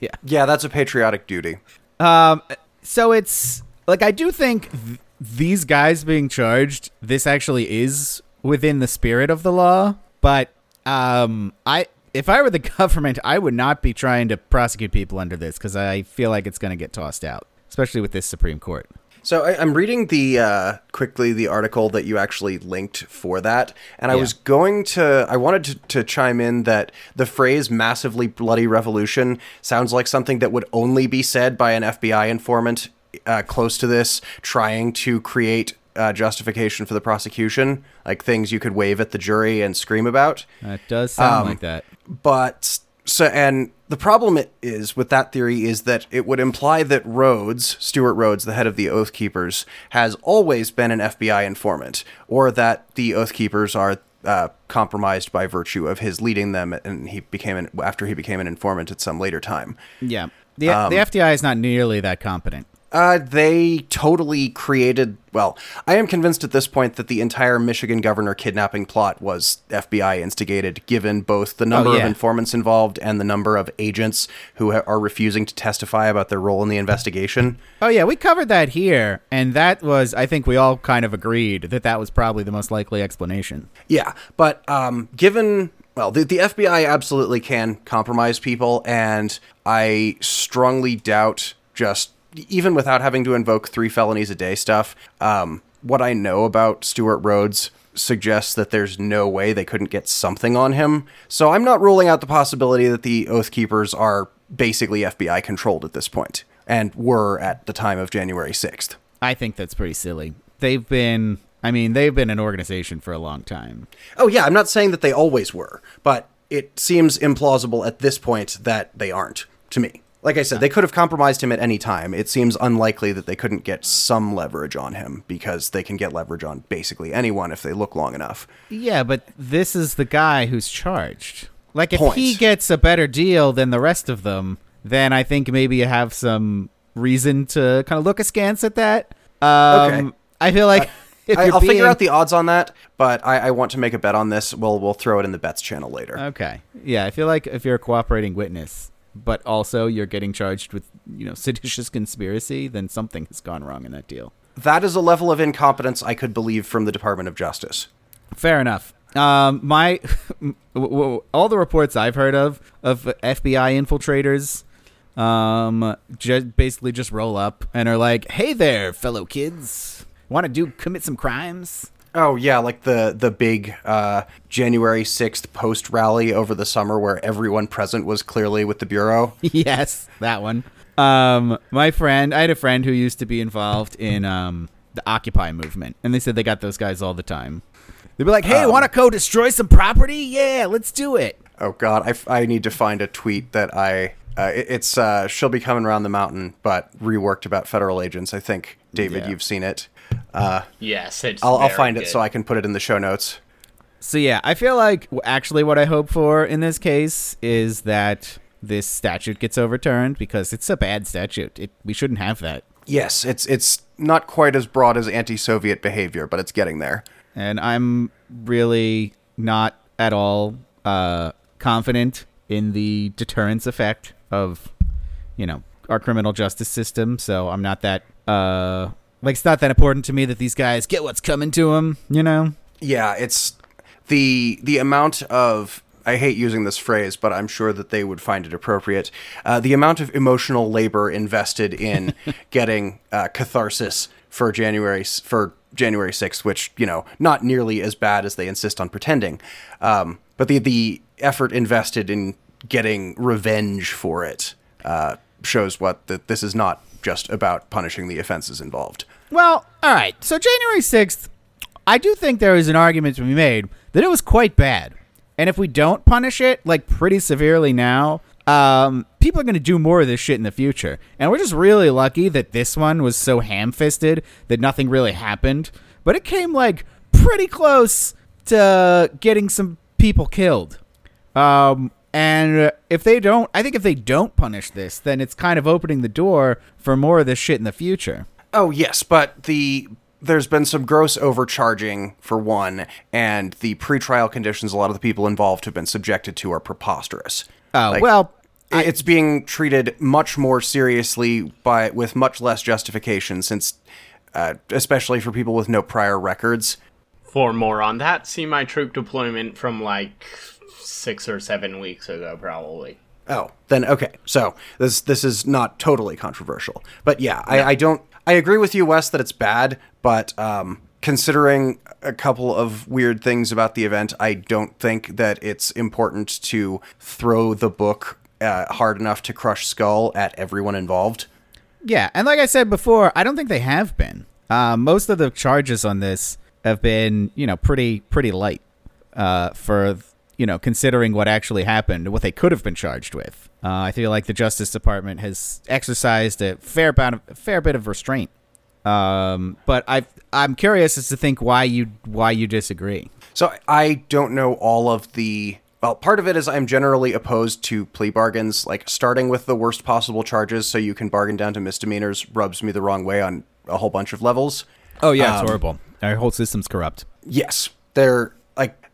Yeah, Yeah, that's a patriotic duty. Um, so it's like I do think th- these guys being charged, this actually is within the spirit of the law. But um, I if I were the government, I would not be trying to prosecute people under this because I feel like it's going to get tossed out, especially with this Supreme Court. So I, I'm reading the uh, quickly the article that you actually linked for that, and I Yeah. was going to I wanted to, to chime in that the phrase "massively bloody revolution" sounds like something that would only be said by an FBI informant uh, close to this, trying to create uh, justification for the prosecution, like things you could wave at the jury and scream about It does sound like that. but so and the problem is with that theory is that it would imply that Rhodes, Stewart Rhodes, the head of the Oath Keepers, has always been an FBI informant, or that the Oath Keepers are uh, compromised by virtue of his leading them, and he became an, after he became an informant at some later time. Yeah, the the FBI is not nearly that competent. Uh, they totally created. Well, I am convinced at this point that the entire Michigan governor kidnapping plot was FBI instigated, given both the number Oh, yeah. of informants involved and the number of agents who ha- are refusing to testify about their role in the investigation. Oh yeah, we covered that here, and that was I think we all kind of agreed that that was probably the most likely explanation. Yeah, but um, given well, the, the FBI absolutely can compromise people, and I strongly doubt just even without having to invoke three felonies a day stuff. Um, what I know about Stewart Rhodes suggests that there's no way they couldn't get something on him. So I'm not ruling out the possibility that the Oath Keepers are basically FBI controlled at this point, and were at the time of January 6th. I think that's pretty silly. They've been, I mean, they've been an organization for a long time. Oh yeah, I'm not saying that they always were, but it seems implausible at this point that they aren't to me. Like I said, they could have compromised him at any time. It seems unlikely that they couldn't get some leverage on him because they can get leverage on basically anyone if they look long enough. Yeah, but this is the guy who's charged. Like if Point. he gets a better deal than the rest of them, then I think maybe you have some reason to kind of look askance at that. Um, Okay. I feel like if I, you're I'll figure out the odds on that, but I, I want to make a bet on this. We'll we'll throw it in the bets channel later. Okay. Yeah, I feel like if you're a cooperating witness, but also you're getting charged with, you know, seditious conspiracy, then something has gone wrong in that deal. that is a level of incompetence I could believe from the Department of Justice. Fair enough. Um, my all the reports I've heard of of FBI infiltrators um, basically just roll up and are like, "Hey there, fellow kids, want to do commit some crimes?" Oh yeah, like the the big uh, January sixth post rally over the summer where everyone present was clearly with the bureau. yes, that one. Um, my friend, I had a friend who used to be involved in um the Occupy movement, and they said they got those guys all the time. They'd be like, "Hey, want to go destroy some property? Yeah, let's do it." Oh god, I, f- I need to find a tweet that I. Uh, it- it's uh, she'll be coming around the mountain, but reworked about federal agents. I think David, Yeah. you've seen it. Uh, Yes, it's. I'll, I'll very find it so I can put it in the show notes. So yeah, I feel like actually what I hope for in this case is that this statute gets overturned because it's a bad statute. It, we shouldn't have that. Yes, it's it's not quite as broad as anti-Soviet behavior, but it's getting there. and I'm really not at all uh, confident in the deterrence effect of, you know, our criminal justice system. So I'm not that uh, like it's not that important to me that these guys get what's coming to them. You know? Yeah, it's the the amount of I hate using this phrase, but I'm sure that they would find it appropriate. Uh, the amount of emotional labor invested in getting uh, catharsis for January for January 6th, which you know not nearly as bad as they insist on pretending, um, but the the effort invested in getting revenge for it uh, shows what that this is not just about punishing the offenses involved. Well, all right. So January 6th, I do think there is an argument to be made that it was quite bad. And if we don't punish it like pretty severely now, um, people are going to do more of this shit in the future. And we're just really lucky that this one was so ham-fisted that nothing really happened. But it came like pretty close to getting some people killed. Um, and if they don't, I think if they don't punish this, then it's kind of opening the door for more of this shit in the future. Oh yes, but the there's been some gross overcharging for one, and the pretrial conditions a lot of the people involved have been subjected to are preposterous. Oh Like, well, i- it's being treated much more seriously by with much less justification, since uh, especially for people with no prior records. For more on that, see my troop deployment from like six or seven weeks ago, probably. Oh, then okay. So this this is not totally controversial, but yeah, I, I don't. I agree with you, Wes, that it's bad, but um, considering a couple of weird things about the event, I don't think that it's important to throw the book uh, hard enough to crush skull at everyone involved. yeah, and like I said before, I don't think they have been. Uh, most of the charges on this have been, you know, pretty pretty light uh, for you know considering what actually happened, what they could have been charged with. Uh, I feel like the Justice Department has exercised a fair amount of, a fair bit of restraint. Um, but I I'm curious as to think why you why you disagree. So I don't know all of the. Well, part of it is I'm generally opposed to plea bargains. Like starting with the worst possible charges so you can bargain down to misdemeanors rubs me the wrong way on a whole bunch of levels. Oh yeah, it's Um, horrible. Our whole system's corrupt. Yes, they're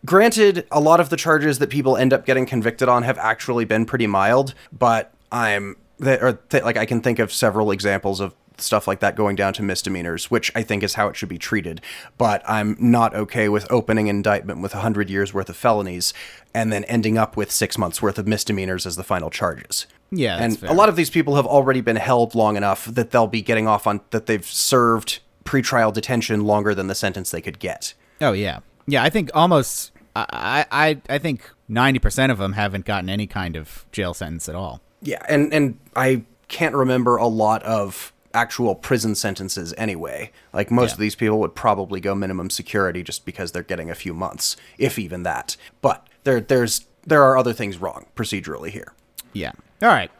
granted a lot of the charges that people end up getting convicted on have actually been pretty mild, but I'm or th- like I can think of several examples of stuff like that going down to misdemeanors, which I think is how it should be treated. But I'm not okay with opening indictment with 100 years worth of felonies and then ending up with 6 months worth of misdemeanors as the final charges. Yeah, that's and fair. a lot of these people have already been held long enough that they'll be getting off on that they've served pretrial detention longer than the sentence they could get. Oh yeah, yeah. I think almost. I I I think ninety percent of them haven't gotten any kind of jail sentence at all. Yeah, and and I can't remember a lot of actual prison sentences anyway. Like most Yeah. of these people would probably go minimum security just because they're getting a few months, if even that. But there there's there are other things wrong procedurally here. Yeah. All right.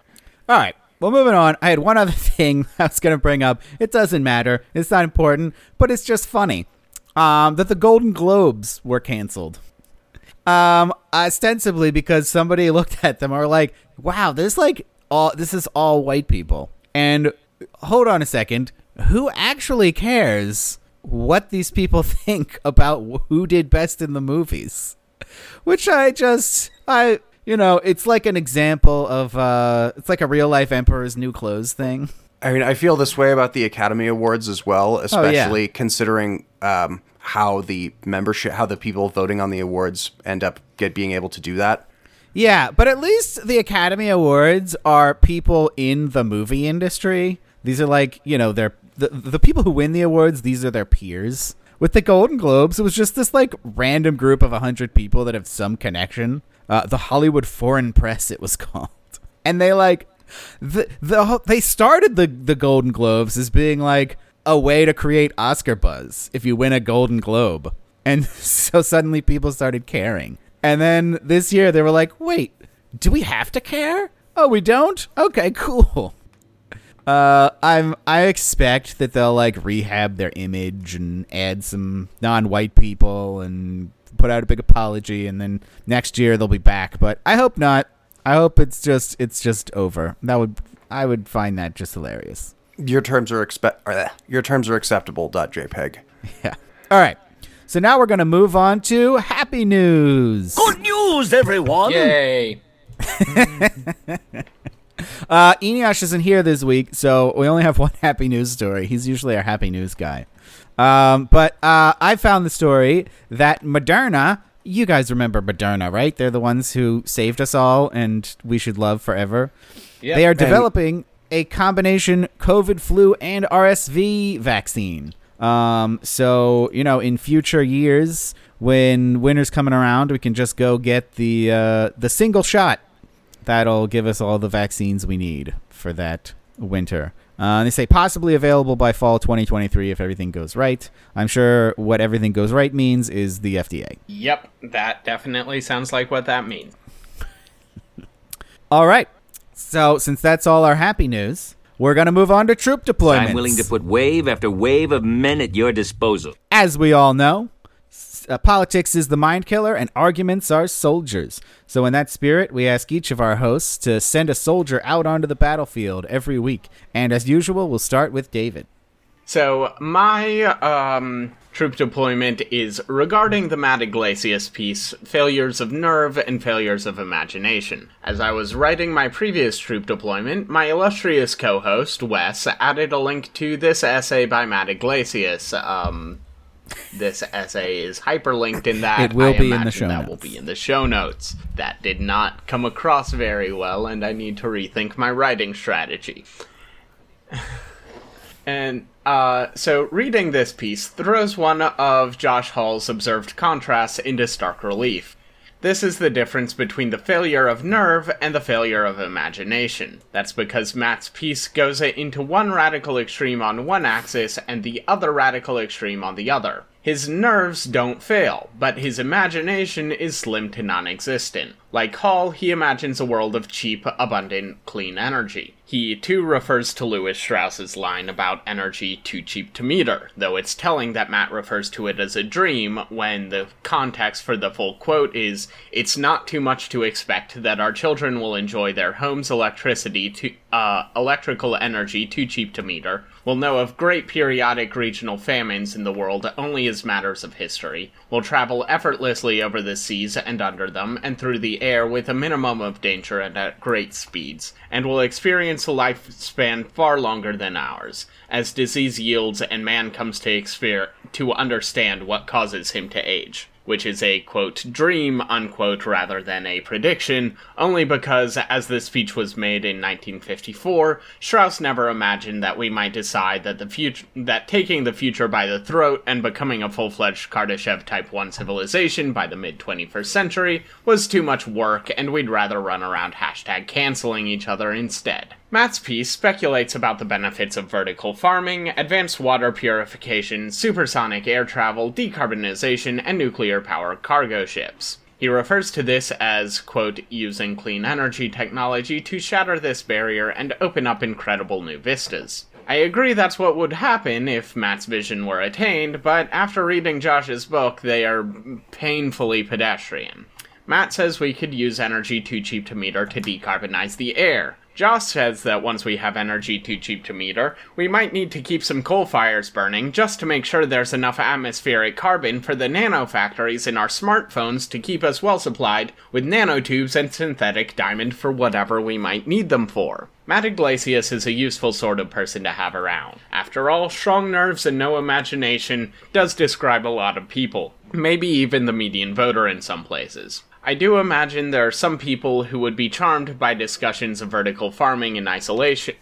All right. Well, moving on. I had one other thing I was going to bring up. It doesn't matter. It's not important, but it's just funny. Um, that the Golden Globes were canceled. Um, ostensibly because somebody looked at them and were like, "Wow, there's like all this is all white people." And hold on a second, who actually cares what these people think about who did best in the movies? Which I just I you know, it's like an example of uh it's like a real life Emperor's New Clothes thing. I mean, I feel this way about the Academy Awards as well, especially considering um, how the membership, how the people voting on the awards end up get being able to do that. Yeah, but at least the Academy Awards are people in the movie industry. These are like, you know, they're the, the people who win the awards, these are their peers. With the Golden Globes, it was just this like random group of 100 people that have some connection. Uh, the Hollywood Foreign Press, it was called. And they like, the, the they started the, the Golden Globes as being like a way to create Oscar buzz if you win a Golden Globe. And so suddenly people started caring. And then this year they were like, wait, do we have to care? Oh, we don't? Okay, cool. Uh, I'm I expect that they'll like rehab their image and add some non-white people and put out a big apology, and then next year they'll be back. But I hope not. I hope it's just it's just over. That would I would find that just hilarious. Your terms are expe- uh, your terms are acceptable. .jpg. Yeah. All right. So now we're gonna move on to happy news. Good news, everyone! Yay! Uh, Eneasz isn't here this week, so we only have one happy news story. He's usually our happy news guy. Um, but uh, I found the story that Moderna, you guys remember Moderna, right? They're the ones who saved us all and we should love forever. Yep. They are developing a combination COVID, flu, and RSV vaccine. Um, so, you know, in future years, when winter's coming around, we can just go get the uh, the single shot that'll give us all the vaccines we need for that winter. Uh, they say possibly available by fall 2023 if everything goes right. I'm sure what everything goes right means is the FDA. Yep, that definitely sounds like what that means. All right. So, since that's all our happy news, we're going to move on to troop deployments. I'm willing to put wave after wave of men at your disposal. As we all know, uh, politics is the mind killer and arguments are soldiers. So, in that spirit, we ask each of our hosts to send a soldier out onto the battlefield every week. And as usual, we'll start with David. So my um, troop deployment is regarding the Matt Yglesias piece, failures of nerve and failures of imagination. As I was writing my previous troop deployment, my illustrious co-host Wes added a link to this essay by Matt Yglesias. Um, this essay is hyperlinked in that It will I be in the show that will be in the show notes. That did not come across very well, and I need to rethink my writing strategy. And uh, so, reading this piece throws one of Josh Hall's observed contrasts into stark relief. This is the difference between the failure of nerve and the failure of imagination. That's because Matt's piece goes into one radical extreme on one axis and the other radical extreme on the other. His nerves don't fail, but his imagination is slim to non existent. Like Hall, he imagines a world of cheap, abundant, clean energy. He too refers to Lewis Strauss's line about energy too cheap to meter, though it's telling that Matt refers to it as a dream when the context for the full quote is It's not too much to expect that our children will enjoy their home's electricity to uh, electrical energy too cheap to meter, will know of great periodic regional famines in the world only as matters of history, will travel effortlessly over the seas and under them, and through the air with a minimum of danger and at great speeds, and will experience a lifespan far longer than ours, as disease yields and man comes to exper- to understand what causes him to age which is a quote dream unquote rather than a prediction, only because as this speech was made in 1954, Strauss never imagined that we might decide that the future that taking the future by the throat and becoming a full-fledged Kardashev Type 1 civilization by the mid 21st century was too much work and we'd rather run around hashtag canceling each other instead. Matt's piece speculates about the benefits of vertical farming, advanced water purification, supersonic air travel, decarbonization, and nuclear power cargo ships. He refers to this as, quote, using clean energy technology to shatter this barrier and open up incredible new vistas. I agree that's what would happen if Matt's vision were attained, but after reading Josh's book, they are painfully pedestrian. Matt says we could use energy too cheap to meter to decarbonize the air. Josh says that once we have energy too cheap to meter, we might need to keep some coal fires burning just to make sure there's enough atmospheric carbon for the nanofactories in our smartphones to keep us well supplied with nanotubes and synthetic diamond for whatever we might need them for. Matt Yglesias is a useful sort of person to have around. After all, strong nerves and no imagination does describe a lot of people, maybe even the median voter in some places. I do imagine there are some people who would be charmed by discussions of vertical farming in isolation,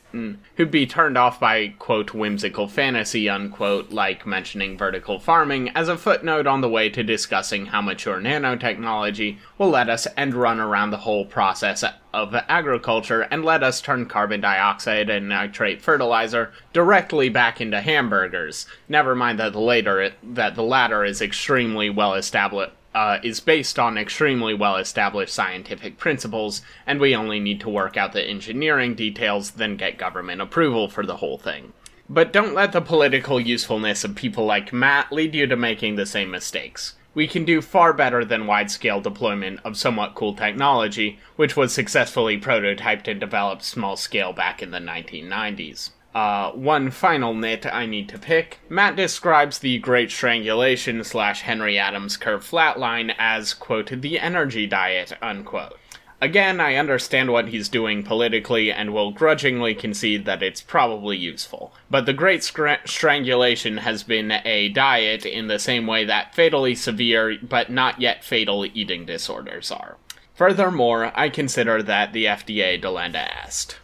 who'd be turned off by, quote, whimsical fantasy, unquote, like mentioning vertical farming as a footnote on the way to discussing how mature nanotechnology will let us end run around the whole process of agriculture and let us turn carbon dioxide and nitrate fertilizer directly back into hamburgers. Never mind that the later that the latter is extremely well established uh, is based on extremely well established scientific principles, and we only need to work out the engineering details, then get government approval for the whole thing. But don't let the political usefulness of people like Matt lead you to making the same mistakes. We can do far better than wide scale deployment of somewhat cool technology, which was successfully prototyped and developed small scale back in the 1990s. Uh, one final nit I need to pick. Matt describes the Great Strangulation slash Henry Adams curve flatline as, quote, the energy diet, unquote. Again, I understand what he's doing politically and will grudgingly concede that it's probably useful. But the Great Strangulation has been a diet in the same way that fatally severe but not yet fatal eating disorders are. Furthermore, I consider that the FDA Delenda est.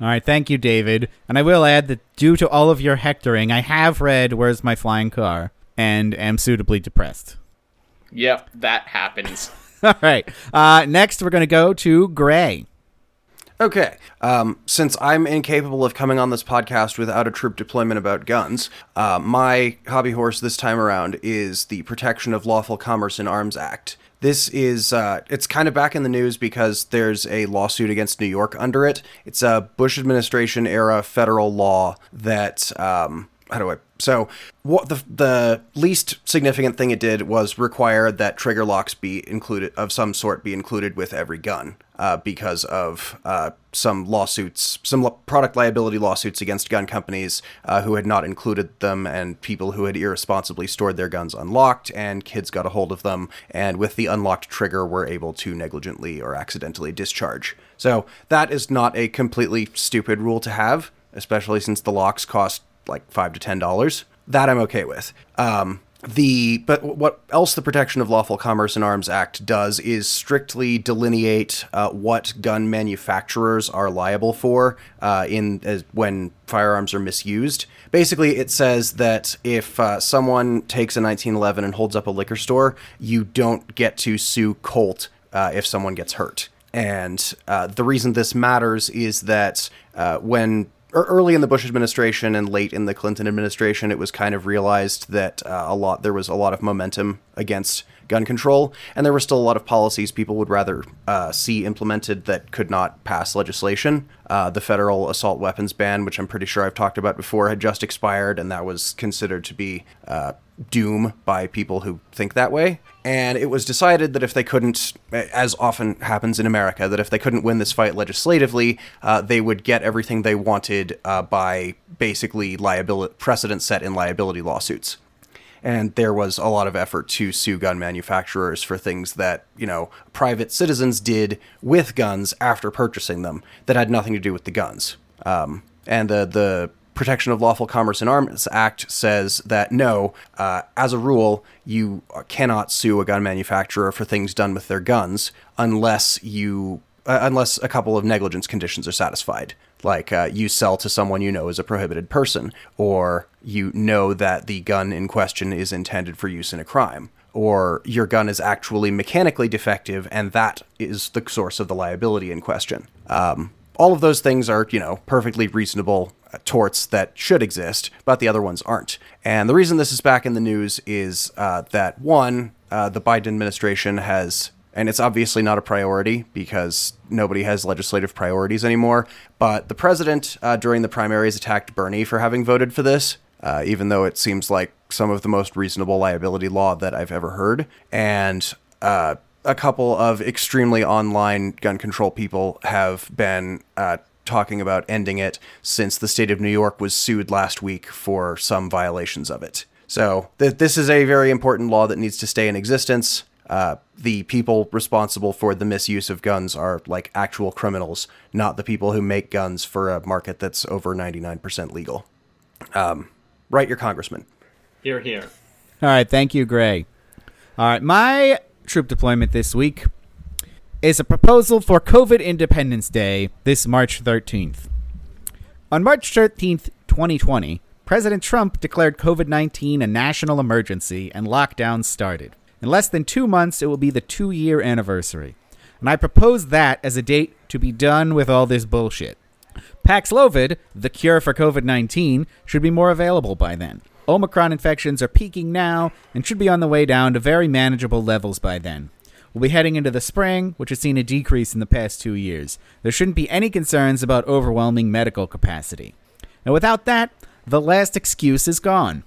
All right, thank you, David. And I will add that due to all of your hectoring, I have read Where's My Flying Car and am suitably depressed. Yep, that happens. all right. Uh, next, we're going to go to Gray. Okay. Um, since I'm incapable of coming on this podcast without a troop deployment about guns, uh, my hobby horse this time around is the Protection of Lawful Commerce in Arms Act. This is uh, it's kind of back in the news because there's a lawsuit against New York under it. It's a Bush administration era federal law that um, how do I so what the the least significant thing it did was require that trigger locks be included of some sort be included with every gun uh, because of uh, some lawsuits, some lo- product liability lawsuits against gun companies uh, who had not included them, and people who had irresponsibly stored their guns unlocked, and kids got a hold of them, and with the unlocked trigger were able to negligently or accidentally discharge. So that is not a completely stupid rule to have, especially since the locks cost like five to ten dollars. That I'm okay with. Um, the but what else the protection of lawful commerce in arms act does is strictly delineate uh, what gun manufacturers are liable for uh, in as, when firearms are misused. Basically it says that if uh, someone takes a 1911 and holds up a liquor store you don't get to sue colt uh, if someone gets hurt. And uh, the reason this matters is that uh, when early in the Bush administration and late in the Clinton administration, it was kind of realized that uh, a lot there was a lot of momentum against gun control, and there were still a lot of policies people would rather uh, see implemented that could not pass legislation. Uh, the federal assault weapons ban, which I'm pretty sure I've talked about before, had just expired, and that was considered to be uh, doom by people who think that way. And it was decided that if they couldn't, as often happens in America, that if they couldn't win this fight legislatively, uh, they would get everything they wanted uh, by basically liability precedent set in liability lawsuits and there was a lot of effort to sue gun manufacturers for things that you know private citizens did with guns after purchasing them that had nothing to do with the guns. Um, and the the Protection of Lawful Commerce in Arms Act says that no, uh, as a rule, you cannot sue a gun manufacturer for things done with their guns unless you uh, unless a couple of negligence conditions are satisfied like uh, you sell to someone you know is a prohibited person, or you know that the gun in question is intended for use in a crime, or your gun is actually mechanically defective and that is the source of the liability in question. Um, all of those things are, you know, perfectly reasonable uh, torts that should exist, but the other ones aren't. And the reason this is back in the news is uh, that one, uh, the Biden administration has and it's obviously not a priority because nobody has legislative priorities anymore. But the president, uh, during the primaries, attacked Bernie for having voted for this, uh, even though it seems like some of the most reasonable liability law that I've ever heard. And uh, a couple of extremely online gun control people have been uh, talking about ending it since the state of New York was sued last week for some violations of it. So th- this is a very important law that needs to stay in existence uh, the people responsible for the misuse of guns are like actual criminals, not the people who make guns for a market that's over 99% legal. Um, write your congressman. Here, here. All right, thank you, Gray. All right, my troop deployment this week is a proposal for COVID Independence Day this March 13th. On March 13th, 2020, President Trump declared COVID 19 a national emergency and lockdowns started. In less than two months, it will be the two year anniversary. And I propose that as a date to be done with all this bullshit. Paxlovid, the cure for COVID 19, should be more available by then. Omicron infections are peaking now and should be on the way down to very manageable levels by then. We'll be heading into the spring, which has seen a decrease in the past two years. There shouldn't be any concerns about overwhelming medical capacity. And without that, the last excuse is gone.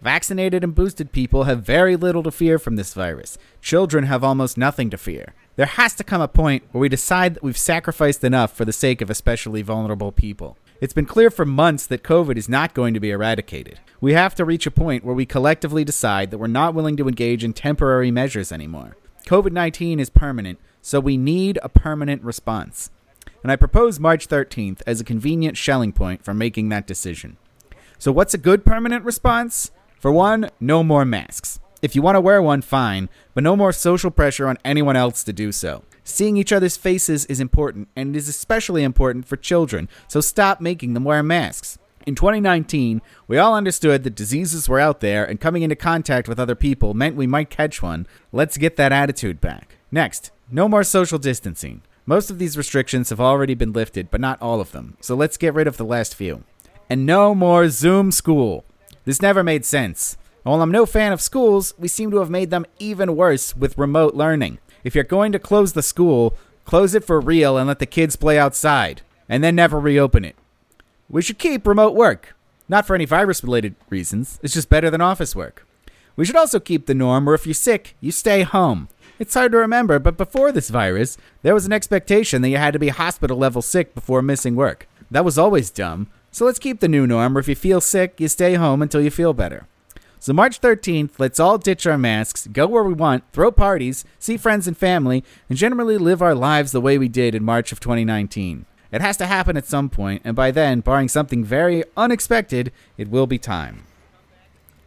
Vaccinated and boosted people have very little to fear from this virus. Children have almost nothing to fear. There has to come a point where we decide that we've sacrificed enough for the sake of especially vulnerable people. It's been clear for months that COVID is not going to be eradicated. We have to reach a point where we collectively decide that we're not willing to engage in temporary measures anymore. COVID 19 is permanent, so we need a permanent response. And I propose March 13th as a convenient Schelling point for making that decision. So, what's a good permanent response? For one, no more masks. If you want to wear one, fine, but no more social pressure on anyone else to do so. Seeing each other's faces is important, and it is especially important for children, so stop making them wear masks. In 2019, we all understood that diseases were out there and coming into contact with other people meant we might catch one. Let's get that attitude back. Next, no more social distancing. Most of these restrictions have already been lifted, but not all of them, so let's get rid of the last few. And no more Zoom school. This never made sense. While I'm no fan of schools, we seem to have made them even worse with remote learning. If you're going to close the school, close it for real and let the kids play outside, and then never reopen it. We should keep remote work. Not for any virus related reasons, it's just better than office work. We should also keep the norm where if you're sick, you stay home. It's hard to remember, but before this virus, there was an expectation that you had to be hospital level sick before missing work. That was always dumb, so let's keep the new norm where if you feel sick, you stay home until you feel better. So March 13th, let's all ditch our masks, go where we want, throw parties, see friends and family, and generally live our lives the way we did in March of 2019. It has to happen at some point, and by then, barring something very unexpected, it will be time.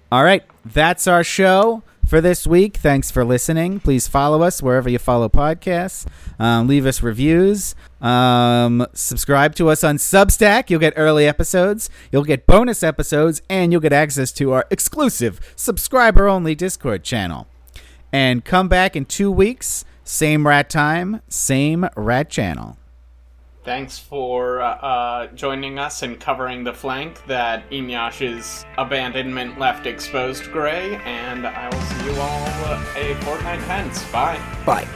All right, that's our show for this week. Thanks for listening. Please follow us wherever you follow podcasts. Um, leave us reviews. Um, subscribe to us on Substack. You'll get early episodes, you'll get bonus episodes, and you'll get access to our exclusive subscriber only Discord channel. And come back in two weeks. Same rat time, same rat channel. Thanks for uh, uh, joining us and covering the flank that Eneasz's abandonment left exposed, Gray, and I will see you all uh, a fortnight hence. Bye. Bye.